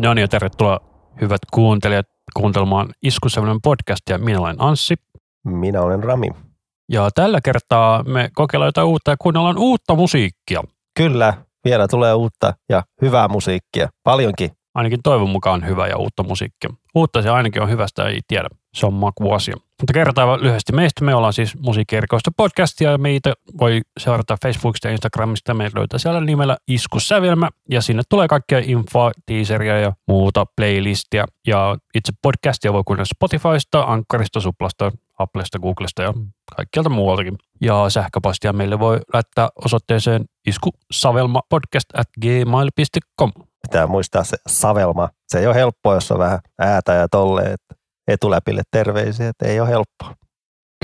No niin, ja tervetuloa hyvät kuuntelijat kuuntelemaan Iskusävelmän podcastia. Minä olen Anssi. Minä olen Rami. Ja tällä kertaa me kokeillaan jotain uutta ja kuunnellaan uutta musiikkia. Kyllä, vielä tulee uutta ja hyvää musiikkia. Paljonkin. Ainakin toivon mukaan hyvää ja uutta musiikkia. Uutta se ainakin on hyvästä, ei tiedä. Se on makuasia. Mutta kerrotaan lyhyesti meistä. Me ollaan siis musiikkierikoista podcastia ja meitä voi seurata Facebookista ja Instagramista. Meitä löytää siellä nimellä Iskussävelmä ja sinne tulee kaikkea infoa, teaseria ja muuta playlistia. Ja itse podcastia voi kuunnella Spotifysta, Ankkarista, Suplasta, Applesta, Googlesta ja kaikkialta muualtakin. Ja sähköpostia meille voi laittaa osoitteeseen iskusavelmapodcast at gmail.com. Pitää muistaa se savelma. Se ei ole helppoa, jos on vähän äätä ja tolleen. Että etuläpille terveisiä, että ei ole helppoa.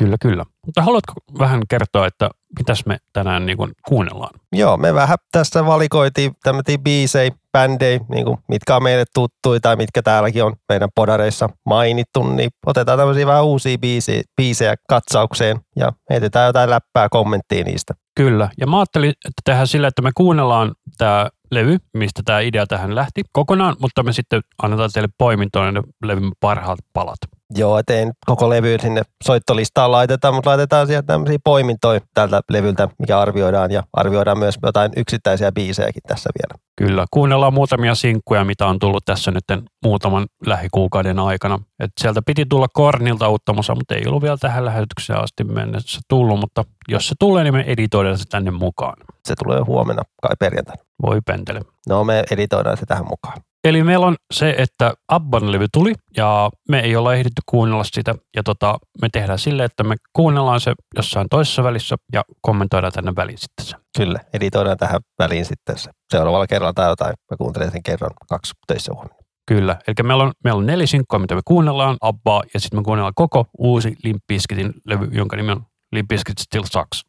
Kyllä, kyllä. Mutta haluatko vähän kertoa, että mitäs me tänään niin kuin kuunnellaan? Joo, me vähän tässä valikoitiin tämmöisiä biisejä, bändejä, niin kuin mitkä on meille tuttuja tai mitkä täälläkin on meidän podareissa mainittu, niin otetaan tämmöisiä vähän uusia biisejä, biisejä katsaukseen ja heitetään jotain läppää kommenttia niistä. Kyllä, ja mä ajattelin, että tehdään sillä, että me kuunnellaan tämä levy, mistä tämä idea tähän lähti kokonaan, mutta me sitten annetaan teille poimintoon ne levyn parhaat palat. Joo, ettei koko levy sinne soittolistaan laiteta, mutta laitetaan sieltä tämmöisiä poimintoja tältä levyltä, mikä arvioidaan ja arvioidaan myös jotain yksittäisiä biisejäkin tässä vielä. Kyllä, kuunnellaan muutamia sinkkuja, mitä on tullut tässä nyt muutaman lähikuukauden aikana. Et sieltä piti tulla Kornilta uutta musa, mutta ei ollut vielä tähän lähetykseen asti mennessä tullut, mutta jos se tulee, niin me editoidaan se tänne mukaan. Se tulee huomenna kai perjantaina. Voi pentele. No me editoidaan se tähän mukaan. Eli meillä on se, että Abban levy tuli ja me ei olla ehditty kuunnella sitä. Ja tota, me tehdään sille, että me kuunnellaan se jossain toisessa välissä ja kommentoidaan tänne väliin sitten se. Kyllä, editoidaan tähän väliin sitten se. Seuraavalla kerralla tai jotain. Mä kuuntelen sen kerran kaksi töissä huomenna. Kyllä, eli meillä on, meillä on neljä sinkkoa, mitä me kuunnellaan, Abbaa, ja sitten me kuunnellaan koko uusi Limp Bizkitin levy, jonka nimi on Limp Bizkit Still Sucks.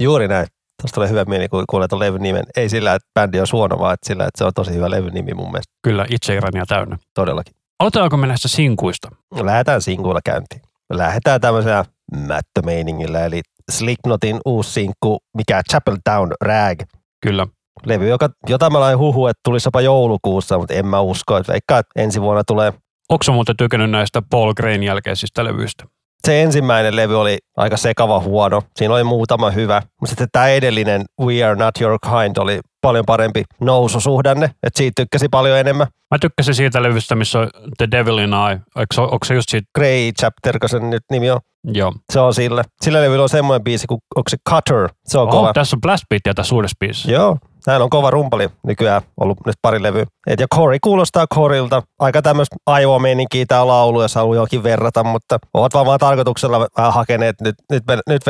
Juuri näin. Tuosta tulee hyvä mieli, kun kuulee tuon levyn nimen. Ei sillä, että bändi on huono, vaan että sillä, että se on tosi hyvä levyn nimi mun mielestä. Kyllä, itse irania täynnä. Todellakin. Aloitetaanko me näistä sinkuista? Lähdetään sinkuilla käyntiin. Lähdetään tämmöisellä mättömeiningillä, eli Slipknotin uusi sinkku, mikä Chapel Town Rag. Kyllä. Levy, joka, jota mä lain huhu, että tulisi jopa joulukuussa, mutta en mä usko, että veikkaa, että ensi vuonna tulee. Onko muuten tykännyt näistä Paul Grain jälkeisistä levyistä? Se ensimmäinen levy oli aika sekava huono. Siinä oli muutama hyvä. Mutta sitten tämä edellinen We Are Not Your Kind oli paljon parempi noususuhdanne. Että siitä tykkäsi paljon enemmän. Mä tykkäsin siitä levystä, missä on The Devil in Eye. Onko, onko se just siitä? Grey Chapter, kun sen nyt nimi on. Joo. Se on sille. Sillä levyllä on semmoinen biisi kuin, onko se Cutter? Se on oh, kova. Tässä on Blast Beat tässä uudessa biisissä. Joo, hän on kova rumpali nykyään, ollut nyt pari levyä. Et ja Corey kuulostaa Corilta. Aika tämmöistä aivomeininkiä tämä laulu, jos haluaa johonkin verrata, mutta ovat vaan, vaan tarkoituksella vähän hakeneet, nyt, nyt, nyt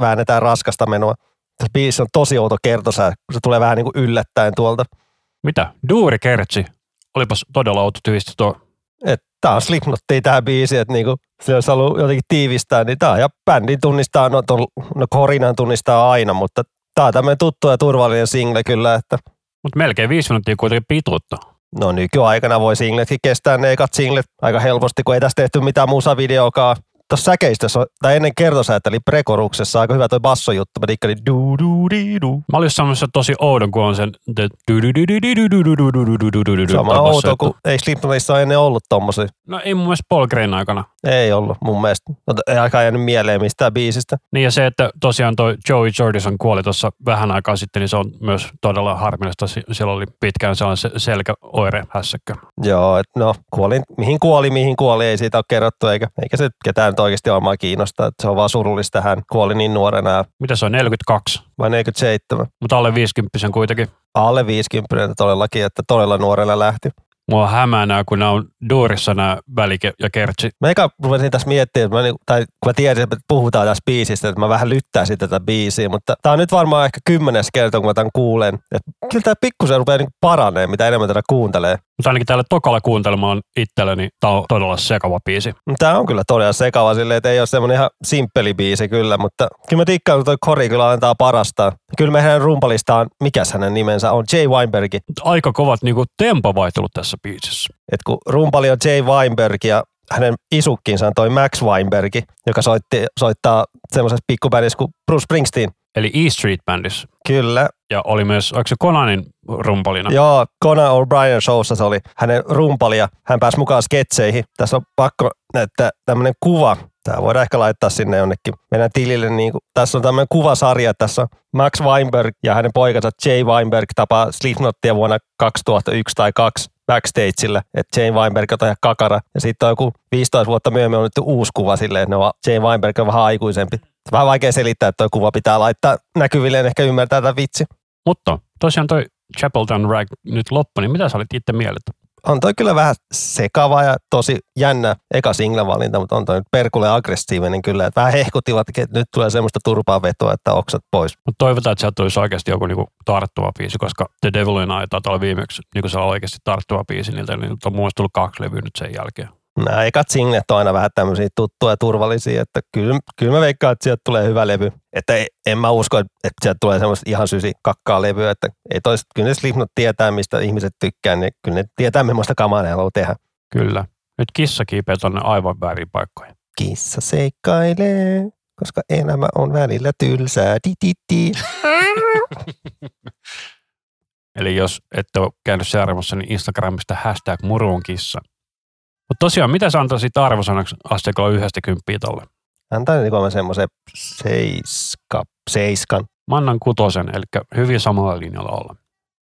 väännetään raskasta menoa. Tässä biisi on tosi outo kertosää, kun se tulee vähän niin kuin yllättäen tuolta. Mitä? Duuri Kertsi? Olipas todella outo tyystä tuo. Että tää on Slipknottia tää biisi, että niinku, se olisi ollut jotenkin tiivistää, niin tää ja bändin tunnistaa, no, ton, no Korinan tunnistaa aina, mutta Tämä on tämmöinen tuttu ja turvallinen single kyllä. Että... Mutta melkein viisi minuuttia kuitenkin pituutta. No nykyaikana voi singletkin kestää ne ekat singlet aika helposti, kun ei tässä tehty mitään musavideokaa tuossa säkeistössä, tai ennen kertosäätä, eli prekoruksessa aika hyvä toi bassojuttu. Mä dikkasin du du di du. Mä olin semmoisessa tosi oudon, kun on sen Sama outo, kun ei Slipknotissa ole ennen ollut tommosia. No ei mun mielestä Paul Grain aikana. Ei ollut mun mielestä. Ei aika jäänyt mieleen mistään biisistä. Niin ja se, että tosiaan toi Joey Jordison kuoli tuossa vähän aikaa sitten, niin se on myös todella harmillista. Siellä oli pitkään sellainen selkäoire hässäkkö. Joo, että no kuoli, mihin kuoli, mihin kuoli, ei siitä ole kerrottu, eikä, eikä se ketään oikeasti omaa kiinnostaa. Että se on vaan surullista, hän kuoli niin nuorena. Mitä se on, 42? Vai 47? Mutta alle 50 kuitenkin. Alle 50 todellakin, että todella nuorena lähti. Mua hämää nämä, kun nämä on duurissa nämä välike ja kertsi. Mä eikä rupesin tässä miettimään, että mä, niinku- tai kun mä tiesin, että puhutaan tässä biisistä, että mä vähän lyttäisin tätä biisiä, mutta tää on nyt varmaan ehkä kymmenes kerta, kun mä tämän kuulen. Että kyllä tämä pikkusen rupeaa niin paranee, mitä enemmän tätä kuuntelee. Mutta ainakin tällä tokalla kuuntelemaan itselleni, tämä on todella sekava biisi. Tämä on kyllä todella sekava silleen, että ei ole semmoinen ihan simppeli biisi kyllä, mutta kyllä mä tikkaan, kun toi Kori kyllä antaa parasta. Kyllä meidän rumpalistaan, mikäs hänen nimensä on, Jay Weinberg. Aika kovat niinku tempovaihtelut tässä biisissä. Et kun rumpali on Jay Weinberg ja hänen isukkinsa on toi Max Weinberg, joka soitti, soittaa semmoisessa pikkubändissä kuin Bruce Springsteen. Eli E Street Bandissa. Kyllä. Ja oli myös, onko se Conanin rumpalina? Joo, Conan O'Brien showssa se oli hänen rumpalia. Hän pääsi mukaan sketseihin. Tässä on pakko näyttää tämmöinen kuva. Tämä voidaan ehkä laittaa sinne jonnekin meidän tilille. Niin kuin, tässä on tämmöinen kuvasarja. Tässä on Max Weinberg ja hänen poikansa Jay Weinberg tapaa Slipknottia vuonna 2001 tai 2 backstageillä, että Jane Weinberg on kakara. Ja sitten on joku 15 vuotta myöhemmin on nyt uusi kuva silleen, että ne on, Jane Weinberg on vähän aikuisempi. Vähän vaikea selittää, että tuo kuva pitää laittaa näkyville, en ehkä ymmärtää tätä vitsi. Mutta tosiaan toi Chapelton Rag nyt loppu, niin mitä sä olit itse mieltä? On toi kyllä vähän sekava ja tosi jännä eka single-valinta, mutta on toi nyt perkulle aggressiivinen kyllä. Että vähän hehkuttivat, että nyt tulee semmoista turpaa vetoa, että oksat pois. Mutta toivotaan, että sieltä tulisi oikeasti joku niinku tarttuva biisi, koska The Devil in I taitaa olla viimeksi niinku se on oikeasti tarttuva biisi niiltä. Niin on mun tullut kaksi levyä nyt sen jälkeen. Nämä ekat singlet on aina vähän tämmöisiä tuttuja ja turvallisia, että kyllä, kyllä mä veikkaan, että sieltä tulee hyvä levy. Että ei, en mä usko, että sieltä tulee semmoista ihan sysi kakkaa levyä, että ei tois, kyllä ne Slipknot tietää, mistä ihmiset tykkää, niin kyllä ne tietää, millaista kamaa ne haluaa tehdä. Kyllä. Nyt kissa kiipeä tonne aivan väärin paikkoihin. Kissa seikkailee, koska elämä on välillä tylsää. Di. Eli jos ette ole käynyt seuraamassa, niin Instagramista hashtag murunkissa. Mutta tosiaan, mitä sä antaisit arvosanaksi asteikolla yhdestä kymppiä tolle? Nyt kolme semmoisen seiska, seiskan. Mä annan kutosen, eli hyvin samalla linjalla olla.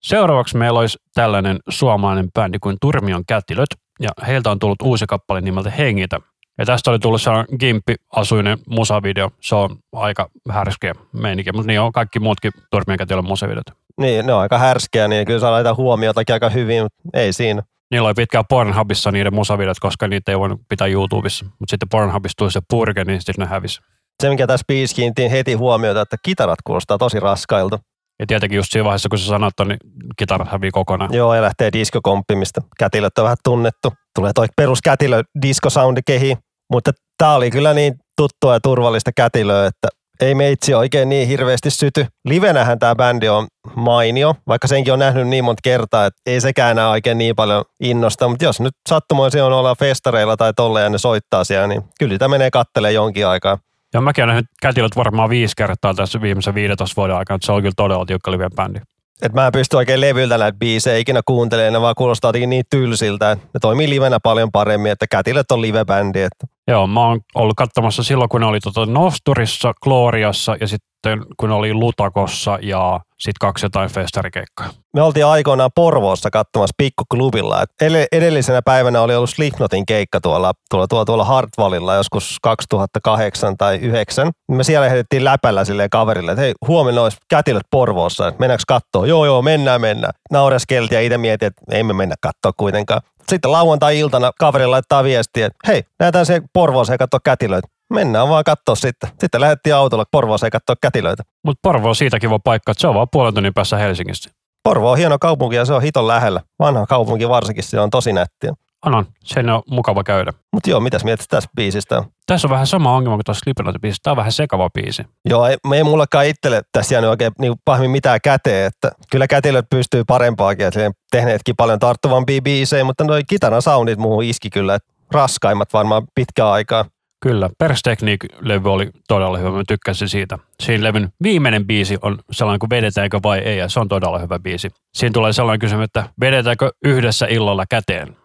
Seuraavaksi meillä olisi tällainen suomalainen bändi kuin Turmion Kätilöt, ja heiltä on tullut uusi kappale nimeltä Hengitä. Ja tästä oli tullut sellainen gimppi-asuinen musavideo. Se on aika härskeä meininki, mutta niin on kaikki muutkin Turmion Kätilön musavideot. Niin, ne on aika härskeä, niin kyllä saa laittaa huomiotakin aika hyvin, mutta ei siinä. Niillä oli pitkään Pornhubissa niiden musavideot, koska niitä ei voinut pitää YouTubessa. Mutta sitten Pornhubissa tuli se purke, niin sitten ne hävisi. Se, mikä tässä biisi heti huomiota, että kitarat kuulostaa tosi raskailta. Ja tietenkin just siinä vaiheessa, kun sä sanot, niin kitarat hävii kokonaan. Joo, ja lähtee diskokomppimista. Kätilöt on vähän tunnettu. Tulee toi perus kätilö disco-soundi kehi. Mutta tää oli kyllä niin tuttua ja turvallista kätilöä, että ei meitsi oikein niin hirveästi syty. Livenähän tämä bändi on mainio, vaikka senkin on nähnyt niin monta kertaa, että ei sekään enää oikein niin paljon innosta. Mutta jos nyt sattumoisin on olla festareilla tai tolle ja ne soittaa siellä, niin kyllä sitä menee kattelee jonkin aikaa. Ja mäkin olen nähnyt kätilöt varmaan viisi kertaa tässä viimeisen 15 vuoden aikana, että se on kyllä todella tiukka liven bändi. Et mä en pysty oikein levyltä näitä biisejä ikinä kuuntelemaan, ne vaan kuulostaa jotenkin niin tylsiltä. että Ne toimii livenä paljon paremmin, että kätilöt on livebändi. Että Joo, mä oon ollut katsomassa silloin, kun oli tota Nosturissa, Gloriassa ja sitten kun oli Lutakossa ja sitten kaksi jotain festarikeikkaa. me oltiin aikoinaan Porvoossa katsomassa pikkuklubilla. Edellisenä päivänä oli ollut Slipknotin keikka tuolla, tuolla, tuolla, tuolla Hartwallilla joskus 2008 tai 2009. Me siellä heitettiin läpällä silleen kaverille, että hei, huomenna olisi kätilöt Porvoossa, että mennäänkö kattoo? Joo, joo, mennään, mennään. Naureskeltiin ja itse mietin, että ei me mennä katsoa kuitenkaan. Sitten lauantai-iltana kaveri laittaa viestiä, että hei, näetään se Porvoossa ja katsoa kätilöitä. Mennään vaan katsoa sitten. Sitten lähdettiin autolla Porvooseen katsoa kätilöitä. Mutta Porvo on siitä kiva paikka, että se on vaan puolen tunnin päässä Helsingistä. Porvo on hieno kaupunki ja se on hiton lähellä. Vanha kaupunki varsinkin, se on tosi nättiä. Anon, sen on mukava käydä. Mutta joo, mitäs mietit tästä biisistä? Tässä on vähän sama ongelma kuin tuossa Slipknot-biisissä. Tämä on vähän sekava biisi. Joo, ei, ei mullakaan itselle tässä jäänyt oikein niin pahemmin mitään käteen, että kyllä kätilöt pystyy parempaakin, että tehneetkin paljon tarttuvampia biisejä, mutta noi kitaran soundit muuhun iski kyllä, että raskaimmat varmaan pitkään aikaa. Kyllä, Pers Technique-levy oli todella hyvä, mä tykkäsin siitä. Siinä levyn viimeinen biisi on sellainen kuin vedetäänkö vai ei, ja se on todella hyvä biisi. Siinä tulee sellainen kysymys, että vedetäänkö yhdessä illalla käteen?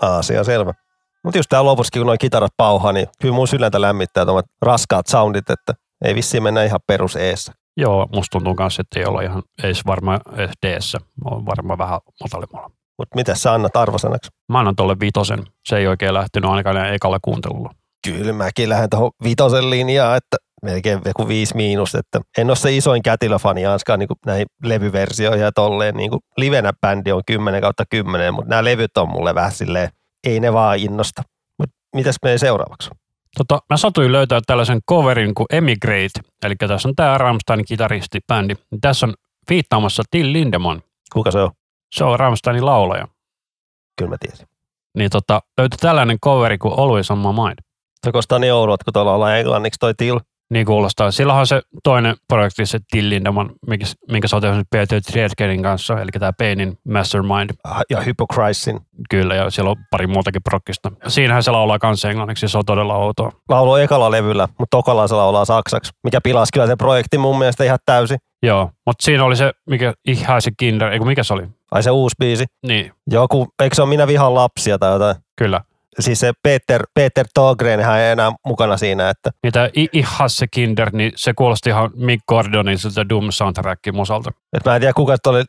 Asia selvä. Mutta just tää lopussakin, kun noin kitarat pauhaa, niin kyllä mun sydäntä lämmittää tuommoiset raskaat soundit, että ei vissiin mennä ihan perus eessä. Joo, musta tuntuu kanssa, että ei olla ihan edes varmaan edes d on varmaan vähän matalimmalla. Mutta mitä sä annat arvosanaksi? Mä annan tuolle vitosen. Se ei oikein lähtenyt ainakaan ekalla kuuntelulla. Kyllä mäkin lähden tuohon vitosen linjaan, että melkein joku viisi miinus, että en ole se isoin kätilöfani Anskaan niin näihin levyversioihin ja tolleen. Niin kuin livenä bändi on 10 kautta 10, mutta nämä levyt on mulle vähän silleen, ei ne vaan innosta. Mutta mitäs menee seuraavaksi? Tota, mä satuin löytää tällaisen coverin kuin Emigrate, eli tässä on tämä Rammsteinin kitaristi-bändi. Tässä on viittaamassa Till Lindemann. Kuka se on? Se on Rammsteinin laulaja. Kyllä mä tiesin. Niin tota, löytyi tällainen coveri kuin Always on my mind. Se kostaa niin oudot, kun tuolla ollaan englanniksi toi til. Niin kuulostaa. Silloinhan on se toinen projekti, se Till Lindemann, minkä, minkä sä oot tehnyt Peter Triedgenin kanssa, eli tämä Painin Mastermind. Ja Hypocrisin. Kyllä, ja siellä on pari muutakin prokkista. Siinähän se laulaa kanssa englanniksi, se on todella outoa. Laulu ekalla levyllä, mutta tokalla se laulaa saksaksi, mikä pilasi kyllä sen projektin mun mielestä ihan täysin. Joo, mutta siinä oli se, mikä ihäisi Kinder, eikö mikä se oli? Ai se uusi biisi. Niin, Joku, eikö se ole Minä vihaan lapsia tai jotain? kyllä. Siis se Peter, Peter Togren ei enää mukana siinä, että Niin tämä Ihasse Kinder, niin se kuulosti ihan Mick Gordonin siltä Doom soundtrackin musalta. Et mä en tiedä kuka tuolle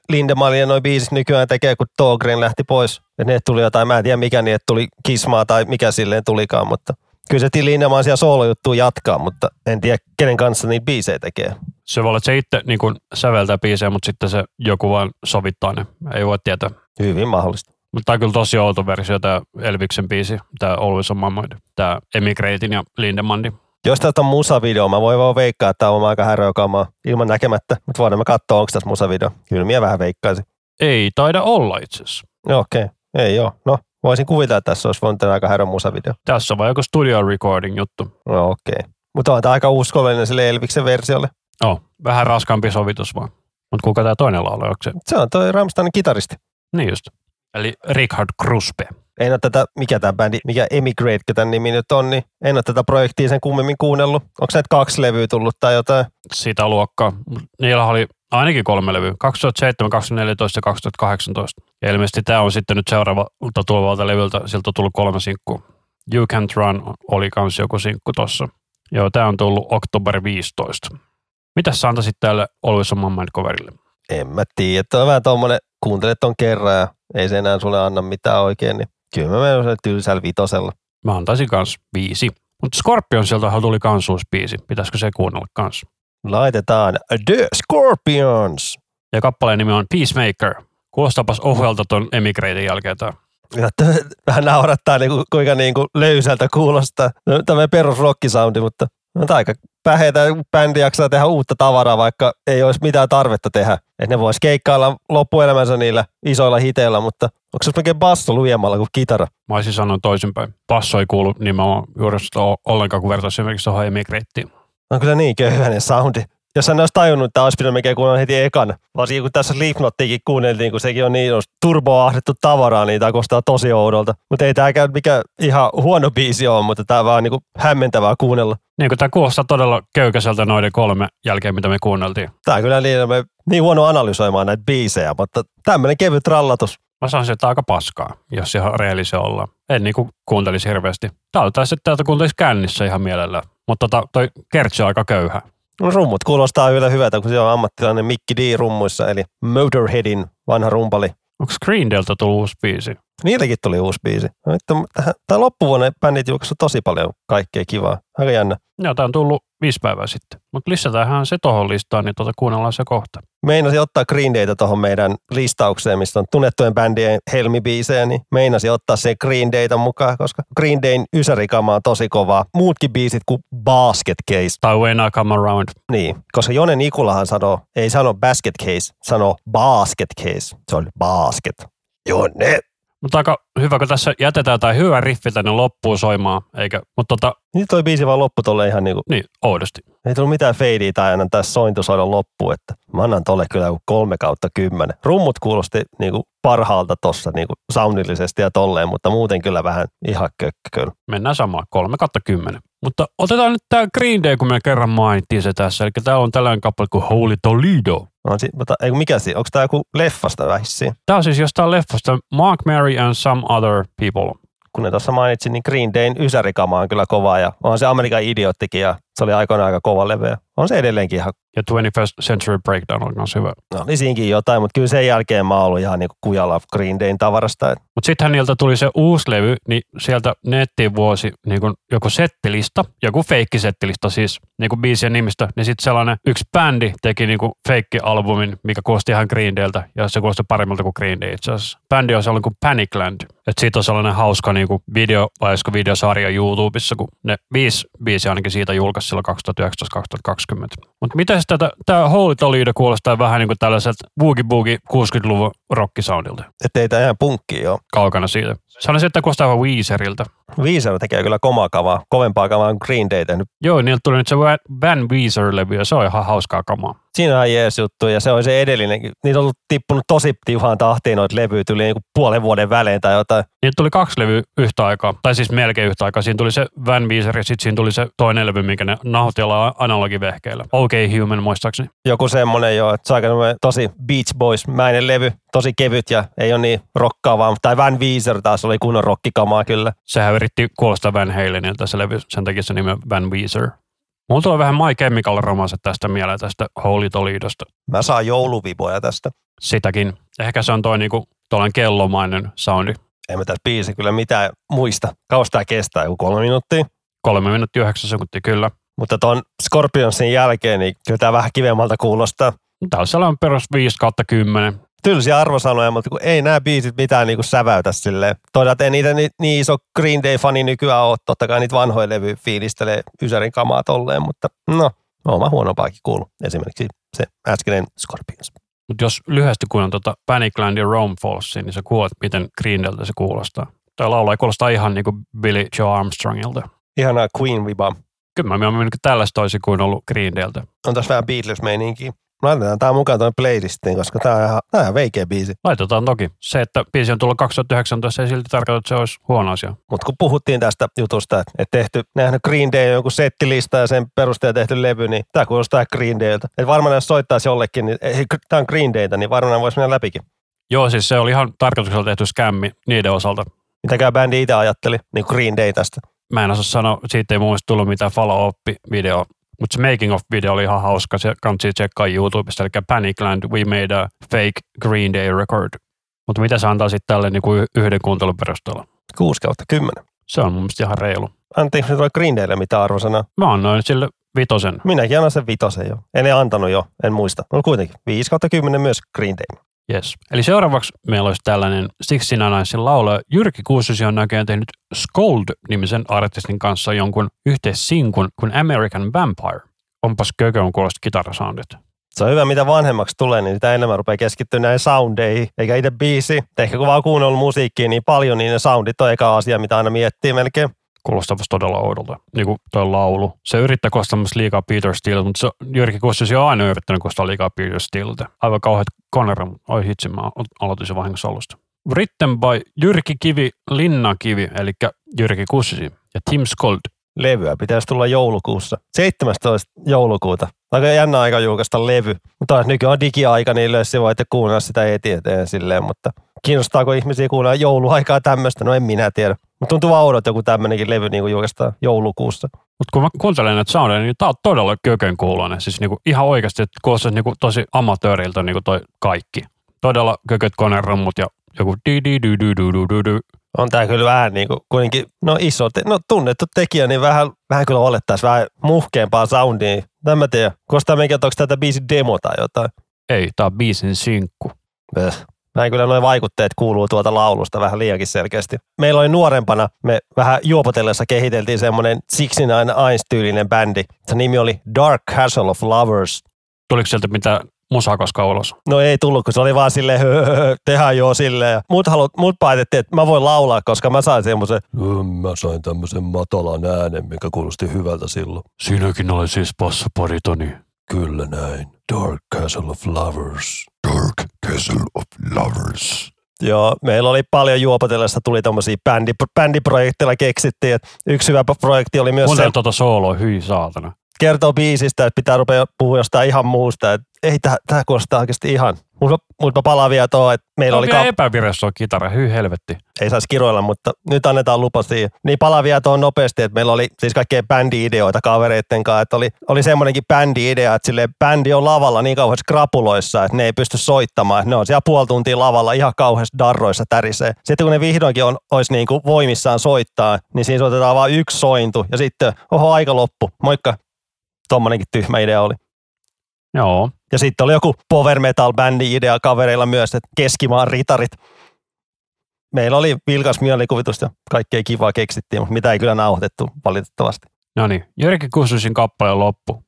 ja noin biisit nykyään tekee, kun Togren lähti pois. Et ne tuli jotain, mä en tiedä mikä niin, että tuli kismaa tai mikä silleen tulikaan, mutta kyllä se Till Lindemann siellä soolojuttuu jatkaa, mutta en tiedä kenen kanssa niitä biisejä tekee. Se voi olla, että se itse niin kuin säveltää biisejä, mutta sitten se joku vaan sovittaa ne. Ei voi tietää. Hyvin mahdollista. Mutta tämä on kyllä tosi outo versio, tämä Elviksen biisi, tämä Always on mind, tämä Emigratin ja Lindemandi. Jos tästä on musavideo, mä voin vaan veikkaa, että tämä on aika härökamaa ilman näkemättä, mutta voidaan me katsoa, onko tässä musavideo. Kyllä minä vähän veikkaisin. Ei taida olla itse asiassa. Joo, okei. Okay. Ei joo. No, voisin kuvitella, että tässä olisi voinut tehdä aika härön musavideo. Tässä on vaan joku studio recording juttu. No okei. Okay. Mutta on tämä aika uskollinen sille Elviksen versiolle. Oh, vähän raskaampi sovitus vaan. Mutta kuka tämä toinen laulaja, onko se? Se on toi Ramsteinin kitaristi. Niin just. Eli Richard Kruspe. En ole tätä, mikä tämä bändi, mikä Emigrate, tämän nimi nyt on, niin en ole tätä projektia sen kummemmin kuunnellut. Onko näitä kaksi levyä tullut tai jotain? Sitä luokkaa. Niillä oli ainakin kolme levyä. 2007, 2014 ja 2018. Ja ilmeisesti tämä on sitten nyt seuraavalta tulevalta levyltä. Siltä on tullut kolme sinkkua. You Can't Run oli kans joku sinkku tossa. Joo, tämä on tullut oktober 15. Mitäs sä antaisit tälle Always on coverille? En mä tiedä. On vähän tommonen, kuuntelet ton kerran ja ei se enää sulle anna mitään oikein, niin kyllä mä menen tylsällä vitosella. Mä antaisin kans viisi. Mutta Scorpion sieltä tuli kans uusi biisi. Pitäisikö se kuunnella kans? Laitetaan The Scorpions! Ja kappaleen nimi on Peacemaker. Kuulostaapas ohjelta ton Emigratin jälkeen tää. Ja t- vähän naurattaa, niinku, kuinka niinku löysältä kuulostaa. No, Tämä perus rockisoundi, mutta on aika päheitä bändi jaksaa tehdä uutta tavaraa, vaikka ei olisi mitään tarvetta tehdä. Että ne vois keikkailla loppuelämänsä niillä isoilla hiteillä, mutta onko se melkein basso lujemmalla kuin kitara? Mä olisin sanonut toisinpäin. Passo ei kuulu nimenomaan juuri ollenkaan, kun vertaisi esimerkiksi tuohon Emigratiin. On kyllä niin köyhäinen soundi. Jos hän olisi tajunnut, että olisi pitänyt melkein kuunnella heti ekana. Varsinkin kun tässä Slipknottikin kuunneltiin, kun sekin on niin turboahdettu tavaraa, niin tämä kostaa tosi oudolta. Mutta ei tämäkään mikä ihan huono biisi ole, mutta tämä vaan niinku hämmentävää kuunnella. Niin kuin tämä kuulostaa todella köykäiseltä noiden kolme jälkeen, mitä me kuunneltiin. Tämä on kyllä niin, me niin huono analysoimaan näitä biisejä, mutta tämmöinen kevyt rallatus. Mä sanoisin, että aika paskaa, jos ihan rehellisiä ollaan. En niinku kuuntelisi hirveästi. Tää taisi, että täältä kuuntelisi kännissä ihan mielellä. Mutta tota, toi kertsi on aika köyhä. No, rummut kuulostaa kyllä hyvältä, kun se on ammattilainen Mikki D rummuissa, eli Motorheadin vanha rumpali. Onko Green Delta tullut uusi biisi? Niilläkin tuli uusi biisi. No, Tämä loppuvuonna bändit julkaisivat tosi paljon kaikkea kivaa. Aika jännä. Joo, tää on tullut viisi päivää sitten. Mutta lisätäänhän se tohon listaan, niin tota kuunnellaan se kohta. Meinasin ottaa Green Dayta tuohon meidän listaukseen, mistä on tunnettujen bändien helmibiisejä, niin meinasin ottaa se Green Dayta mukaan, koska Green Dayn ysärikama on tosi kovaa. Muutkin biisit kuin Basket Case. Tai When I Come Around. Niin, koska Jone Nikulahan sanoo, ei sano Basket Case, sanoo Basket Case. Se on basket. Jone. Mutta aika hyvä, kun tässä jätetään tai hyvä riffi tänne loppuun soimaan, eikä, mutta tota, Nyt toi biisi vaan loppu tolle ihan niinku, niin, oudosti. ei tullut mitään feidiä tai aina tässä sointu soida loppuun, että mä annan tolle kyllä joku kolme kautta kymmenen. Rummut kuulosti niinku parhaalta tossa niinku soundillisesti ja tolleen, mutta muuten kyllä vähän ihan kökkö kyllä. Mennään samaan, 3 kautta 10. Mutta otetaan nyt tämä Green Day, kun me kerran mainittiin se tässä. Eli täällä on tällainen kappale kuin Holy Toledo. On si- mutta, ei, mikä siinä? Onko tämä joku leffasta vähissiin? Tämä on siis jostain leffasta Mark, Mary and Some Other People. Kun ne tuossa mainitsin, niin Green Dayn ysärikama on kyllä kova ja on se Amerikan idioottikin ja se oli aikoinaan aika kova leveä. On se edelleenkin ihan, Ja 21st Century Breakdown on myös hyvä. no oli siinkin jotain, mutta kyllä sen jälkeen mä oon ollut ihan niinku kujalla Green Dayn tavarasta. Mutta sittenhän niiltä tuli se uusi levy, niin sieltä nettiin vuosi niin joku settilista, joku feikkisettilista siis niin kuin biisien nimistä, niin sitten sellainen yksi bändi teki niin kuin feikki-albumin, mikä kuulosti ihan Green Dayltä, ja se kuulosti paremmalta kuin Green Day itse asiassa. Bändi on sellainen kuin Panicland, että siitä on sellainen hauska niin kuin video, vai olisiko videosarja YouTubessa, kun ne viisi biisiä ainakin siitä julkaisi silloin 2019-2020. Mutta miten tätä, tämä Holy Toledo kuulostaa vähän niin kuin tällaiselta boogie boogie 60-luvun rockisoundilta ei tämä ihan punkki ole. kaukana siitä. Sanoisin, että kuulostaa vähän Weezeriltä. Weezer tekee kyllä komaa kavaa, kovempaa kamaa kuin Green Day tehnyt. Joo, niiltä tuli nyt se Van Weezer-levy ja se on ihan hauskaa kamaa. Siinä on jees juttu ja se on se edellinen. Niitä on ollut tippunut tosi tiuhaan tahtiin noita levyjä, tuli niin puolen vuoden välein tai jotain. Niitä tuli kaksi levyä yhtä aikaa, tai siis melkein yhtä aikaa. Siinä tuli se Van Weezer ja sitten siinä tuli se toinen levy, minkä ne nauhoitti analogivehkeillä. OK Human muistaakseni. Joku semmonen jo, että se on tosi Beach Boys-mäinen levy, tosi kevyt ja ei ole niin rokkaavaa. Tai Van Weezer taas oli kunnon rokkikamaa kyllä. Sehän yritti kuulostaa Van Halenilta se levy, sen takia se nimi Van Weezer. Mulla tulee vähän My Chemical Romance tästä mieleen tästä Holy Toledosta. Mä saan jouluviboja tästä. Sitäkin. Ehkä se on toi niinku tuollainen kellomainen soundi. En mä tässä biisi kyllä mitään muista. Kauas tää kestää, joku kolme minuuttia. Kolme minuuttia yhdeksän sekuntia, kyllä. Mutta tuon Scorpionsin jälkeen, niin kyllä tämä vähän kivemmalta kuulostaa. Täällä on perus 5 kautta 10 tylsiä arvosanoja, mutta kun ei nämä biisit mitään niin kuin säväytä silleen. Toisaalta ei niitä niin, niin iso Green Day-fani nykyään ole. Totta kai niitä vanhoja levy fiilistelee Ysärin kamaa tolleen, mutta no, oma huonompaakin kuulu. Esimerkiksi se äskeinen Scorpions. Mutta jos lyhyesti kuulen tuota Panicland ja Rome Fallsia, niin sä kuulet, miten Green Dayltä se kuulostaa. Tämä laula ei kuulostaa ihan niin kuin Billy Joe Armstrongilta. Ihanaa Queen Viba. Kyllä mä mieluummin tällaista toisin kuin ollut Green Dayltä. On tässä vähän Beatles-meininkiä. Laitetaan tämä mukaan tuon playlistiin, koska tämä on ihan, tämä on ihan veikeä biisi. Laitetaan toki. Se, että biisi on tullut 2019, ei silti tarkoita, että se olisi huono asia. Mutta kun puhuttiin tästä jutusta, että tehty, nähnyt Green Day joku settilista ja sen perusteella tehty levy, niin tämä kuulostaa Green Dayltä. Että varmaan jos soittaisi jollekin, niin tämä on Green Dayta, niin varmaan voisi mennä läpikin. Joo, siis se oli ihan tarkoituksella tehty skämmi niiden osalta. Mitäkään bändi itse ajatteli, niin Green Day tästä? Mä en osaa sanoa, siitä ei mun mielestä tullut mitään follow-up-video mutta se making of video oli ihan hauska, se kannattaa tsekkaa YouTubesta, eli Panicland, we made a fake Green Day record. Mutta mitä se antaa sitten tälle niinku yhden kuuntelun perusteella? 6 kautta 10. Se on mun mielestä ihan reilu. Anteeksi nyt Green Daylle mitä arvosana? Mä annoin sille vitosen. Minäkin annan sen vitosen jo. En antanut jo, en muista. Mutta kuitenkin 5 kautta 10 myös Green Day. Yes. Eli seuraavaksi meillä olisi tällainen Sixty Ninesin laulaja Jyrki Kuusosi on näköjään tehnyt Scold-nimisen artistin kanssa jonkun yhteissinkun kuin American Vampire. Onpas kökön kuulosta kitarasoundit. Se on hyvä, mitä vanhemmaksi tulee, niin sitä enemmän rupeaa keskittyä näihin soundeihin, eikä itse biisi. Ehkä kun vaan kuunnellut musiikkia niin paljon, niin ne soundit on eka asia, mitä aina miettii melkein kuulostaa todella oudolta, niin kuin tuo laulu. Se yrittää kostaa liikaa Peter Steele, mutta se, Jyrki Kussisi on aina yrittänyt kostaa liikaa Peter Steeltä. Aivan kauheat Conner, oi hitsi, mä aloitin sen vahingossa alusta. Written by Jyrki Kivi, Linna Kivi, eli Jyrki Kussisi ja Tim Skold. Levyä pitäisi tulla joulukuussa. 17. joulukuuta. Aika jännä aika julkaista levy. Mutta nykyään on digiaika, niin löysi voitte kuunnella sitä etieteen silleen, mutta kiinnostaako ihmisiä kuunnella jouluaikaa tämmöistä? No en minä tiedä. Mutta tuntuu oudot joku tämmöinenkin levy niin julkaistaan joulukuussa. Mutta kun mä kuuntelen näitä soundeja, niin tää on todella kökön kuulonen. Siis niinku ihan oikeasti, että kuulostaa niinku tosi amatööriltä niinku toi kaikki. Todella kököt konerummut ja joku di di di di di di di on tää kyllä vähän niin kuin kuitenkin, no iso, te, no tunnettu tekijä, niin vähän, vähän kyllä olettaisiin vähän muhkeampaa soundia. Tämä mä tiedän. Koska mikä, onko tätä biisin demo tai jotain? Ei, tää on biisin sinkku. Bäh. Näin kyllä nuo vaikutteet kuuluu tuolta laulusta vähän liiankin selkeästi. Meillä oli nuorempana, me vähän juopotellessa kehiteltiin semmoinen Sixty Nine Eyes-tyylinen bändi. Se nimi oli Dark Castle of Lovers. Tuliko sieltä mitä musaa koskaan ulos? No ei tullut, kun se oli vaan silleen, tehdään joo silleen. Mut, halu, mut päätettiin, että mä voin laulaa, koska mä sain semmoisen, mä sain tämmöisen matalan äänen, mikä kuulosti hyvältä silloin. Sinäkin olet siis bassoparitoni. Kyllä näin. Dark Castle of Lovers. Dark Castle of Lovers. Joo, meillä oli paljon juopotellessa, tuli tämmöisiä bändi, bändiprojekteilla keksittiin. Että yksi hyvä projekti oli myös Kuuntele se... tuota sooloa, hyi saatana. Kertoo biisistä, että pitää rupea puhua jostain ihan muusta. Että ei, tämä kuulostaa oikeasti ihan mutta mut mä palaan vielä tuohon, että meillä no, oli... Ka- epäviressä on kitara, hyy helvetti. Ei saisi kiroilla, mutta nyt annetaan lupa siihen. Niin palaan vielä tuohon nopeasti, että meillä oli siis kaikkea bändi-ideoita kavereitten kanssa. Että oli, oli semmoinenkin bändi-idea, että sille bändi on lavalla niin kauheassa krapuloissa, että ne ei pysty soittamaan. Että ne on siellä puoli tuntia lavalla ihan kauheassa darroissa tärisee. Sitten kun ne vihdoinkin on, olisi niin kuin voimissaan soittaa, niin siinä soitetaan vain yksi sointu ja sitten, oho, aika loppu. Moikka. Tuommoinenkin tyhmä idea oli. Joo. Ja sitten oli joku power metal bändi idea kavereilla myös, että keskimaan ritarit. Meillä oli vilkas mielikuvitus ja kaikkea kivaa keksittiin, mutta mitä ei kyllä nauhoitettu valitettavasti. No niin, Jyrki Kussusin kappaleen loppu.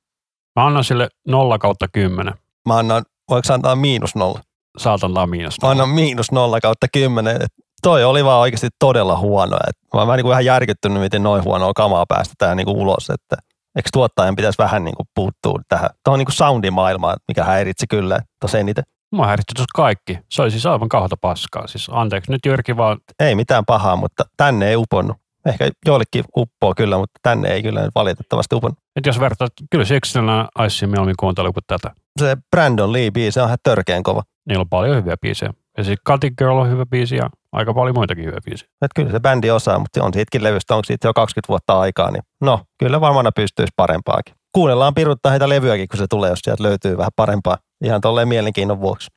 Mä annan sille 0 kautta 10. Mä annan, voiko antaa miinus nolla? Saat antaa miinus nolla. Mä annan miinus nolla kautta 10. toi oli vaan oikeasti todella huono. Et mä oon niin kuin ihan järkyttynyt, miten noin huonoa kamaa päästetään niin kuin ulos, että eikö tuottajan pitäisi vähän niin kuin puuttua tähän. Tuo on niin kuin soundimaailmaa, mikä häiritsi kyllä tuossa eniten. Mä häiritti tuossa kaikki. Se oli siis aivan kauheata paskaa. Siis anteeksi nyt Jyrki vaan, Ei mitään pahaa, mutta tänne ei uponnut. Ehkä joillekin uppoo kyllä, mutta tänne ei kyllä nyt valitettavasti uponnut. että jos vertaat, kyllä Sixtenä Ice mieluummin kuuntelu kuin tätä. Se Brandon Lee biisi on ihan törkeän kova. Niillä on paljon hyviä biisejä. Ja siis Cutting Girl on hyvä biisi ja aika paljon muitakin hyviä biisejä. Et kyllä se bändi osaa, mutta on siitäkin levystä, onko siitä jo 20 vuotta aikaa, niin no, kyllä varmaan pystyisi parempaakin. Kuunnellaan piruttaa heitä levyäkin, kun se tulee, jos sieltä löytyy vähän parempaa. Ihan tolleen mielenkiinnon vuoksi.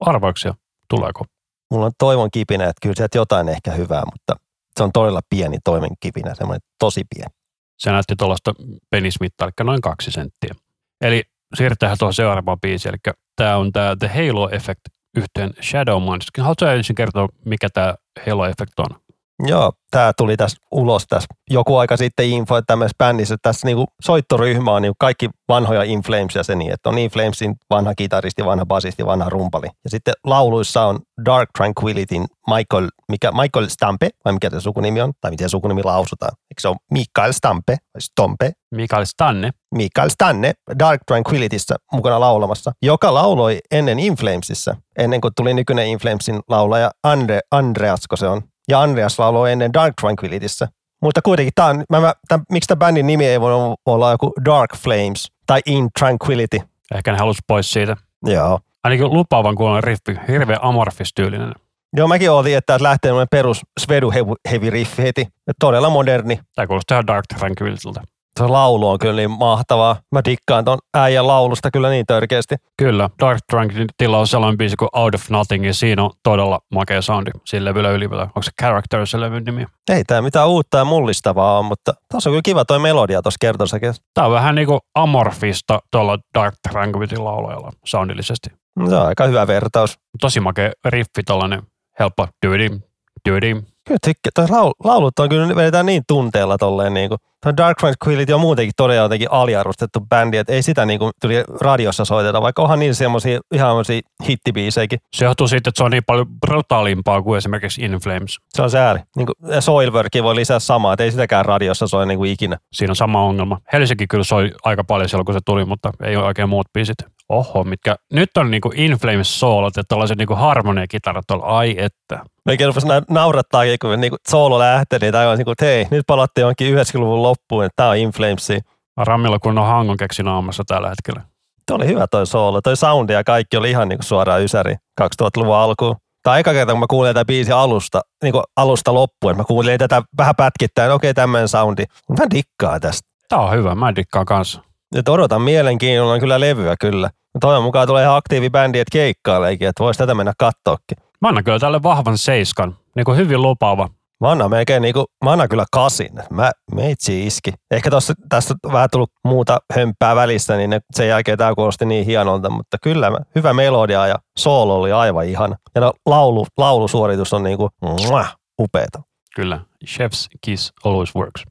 Arvauksia, tuleeko? Mulla on toivon kipinä, että kyllä sieltä jotain ehkä hyvää, mutta se on todella pieni toivon kipinä, semmoinen tosi pieni. Se näytti tuollaista penismittaa, eli noin kaksi senttiä. Eli siirrytään tuohon seuraavaan biisiin, eli tämä on tämä The Halo Effect yhteen Shadow Monster. Haluatko ensin kertoa, mikä tämä Halo Effect on? Joo, tämä tuli tässä ulos tässä joku aika sitten info, että tämmöisessä bändissä tässä niinku soittoryhmä on niinku kaikki vanhoja Inflames jäseniä, että on Inflamesin vanha kitaristi, vanha basisti, vanha rumpali. Ja sitten lauluissa on Dark Tranquilityn Michael, mikä, Michael Stampe, vai mikä se sukunimi on, tai miten sukunimi lausutaan. Eikö se on Mikael Stampe, vai Stompe, Mikael Stanne. Mikael Stanne Dark Tranquilityssä mukana laulamassa, joka lauloi ennen Inflamesissa, ennen kuin tuli nykyinen Inflamesin laulaja Andre, Andreasko se on. Ja Andreas lauloi ennen Dark Tranquilityssä. Mutta kuitenkin, tää on, mä, mä, tämän, miksi tämä bändin nimi ei voi olla joku Dark Flames tai In Tranquility. Ehkä ne halusi pois siitä. Joo. Ainakin lupaavan kuulonen riffi, hirveän amorfistyylinen. Joo, mäkin ootin, että lähtee perus Svedu heavy riffi heti. Et todella moderni. Tämä kuulostaa Dark Tranquilityltä. Se laulu on kyllä niin mahtavaa. Mä dikkaan ton äijän laulusta kyllä niin törkeästi. Kyllä, Dark Tranquilitilla on sellainen biisi kuin Out of Nothing, ja siinä on todella makea soundi sillä levyllä ylipäätään. Onko se Character se levyn nimi? Ei tää mitään uutta ja mullistavaa on, mutta tuossa on kyllä kiva toi melodia tuossa kertossakin. Tämä on vähän niinku amorfista tuolla Dark Tranquility laulajalla soundillisesti. Se on aika hyvä vertaus. Tosi makea riffi, tollanen helppo dydim, dydim. Kyllä tykkää. Toi laul, laulut on kyllä vedetään niin tunteella tolleen niinku. Toi Dark Tranquility on muutenkin todella jotenkin aliarvostettu bändi, että ei sitä niinku tuli radiossa soiteta, vaikka onhan niin semmosia ihan semmosia hittibiisejäkin. Se johtuu siitä, että se on niin paljon brutaalimpaa kuin esimerkiksi In Flames. Se on sääli. Niinku, Soilworkin voi lisää samaa, että ei sitäkään radiossa soi niinku ikinä. Siinä on sama ongelma. Helsinki kyllä soi aika paljon silloin, kun se tuli, mutta ei ole oikein muut biisit. Oho, mitkä nyt on niinku In Flames soolot ja tällaiset niinku harmoniakitarat tuolla, ai että. Meikin rupesi na- naurattaa, kun niinku soolo lähti, niin tämä on niinku, että hei, nyt palattiin johonkin 90-luvun loppuun, että tämä on In Flamesi. Rammilla kun on hangon keksi naamassa tällä hetkellä. Tuo oli hyvä toi soolo. Toi soundi ja kaikki oli ihan niinku suoraan ysäri 2000-luvun alkuun. Tämä on eka kerta, kun mä kuulin tätä biisi alusta, niin alusta loppuun. Mä kuulin tätä vähän pätkittäin, okei tämmöinen soundi. Mä dikkaan tästä. Tää on hyvä, mä dikkaan kanssa. Nyt odotan mielenkiinnolla kyllä levyä kyllä. Toivon mukaan tulee ihan aktiivi bändi, että keikkaileekin, että voisi tätä mennä kattoakin. Mä annan kyllä tälle vahvan seiskan. Niin kuin hyvin lupaava. Mä annan melkein niinku, mä annan kyllä kasin. Mä meitsi iski. Ehkä tossa, tästä on vähän tullut muuta hömppää välissä, niin ne, sen jälkeen tämä kuulosti niin hienolta, mutta kyllä mä, hyvä melodia ja soolo oli aivan ihana. Ja no, laulu, laulusuoritus on niinku, muah, upeeta. Kyllä, Chef's Kiss Always Works.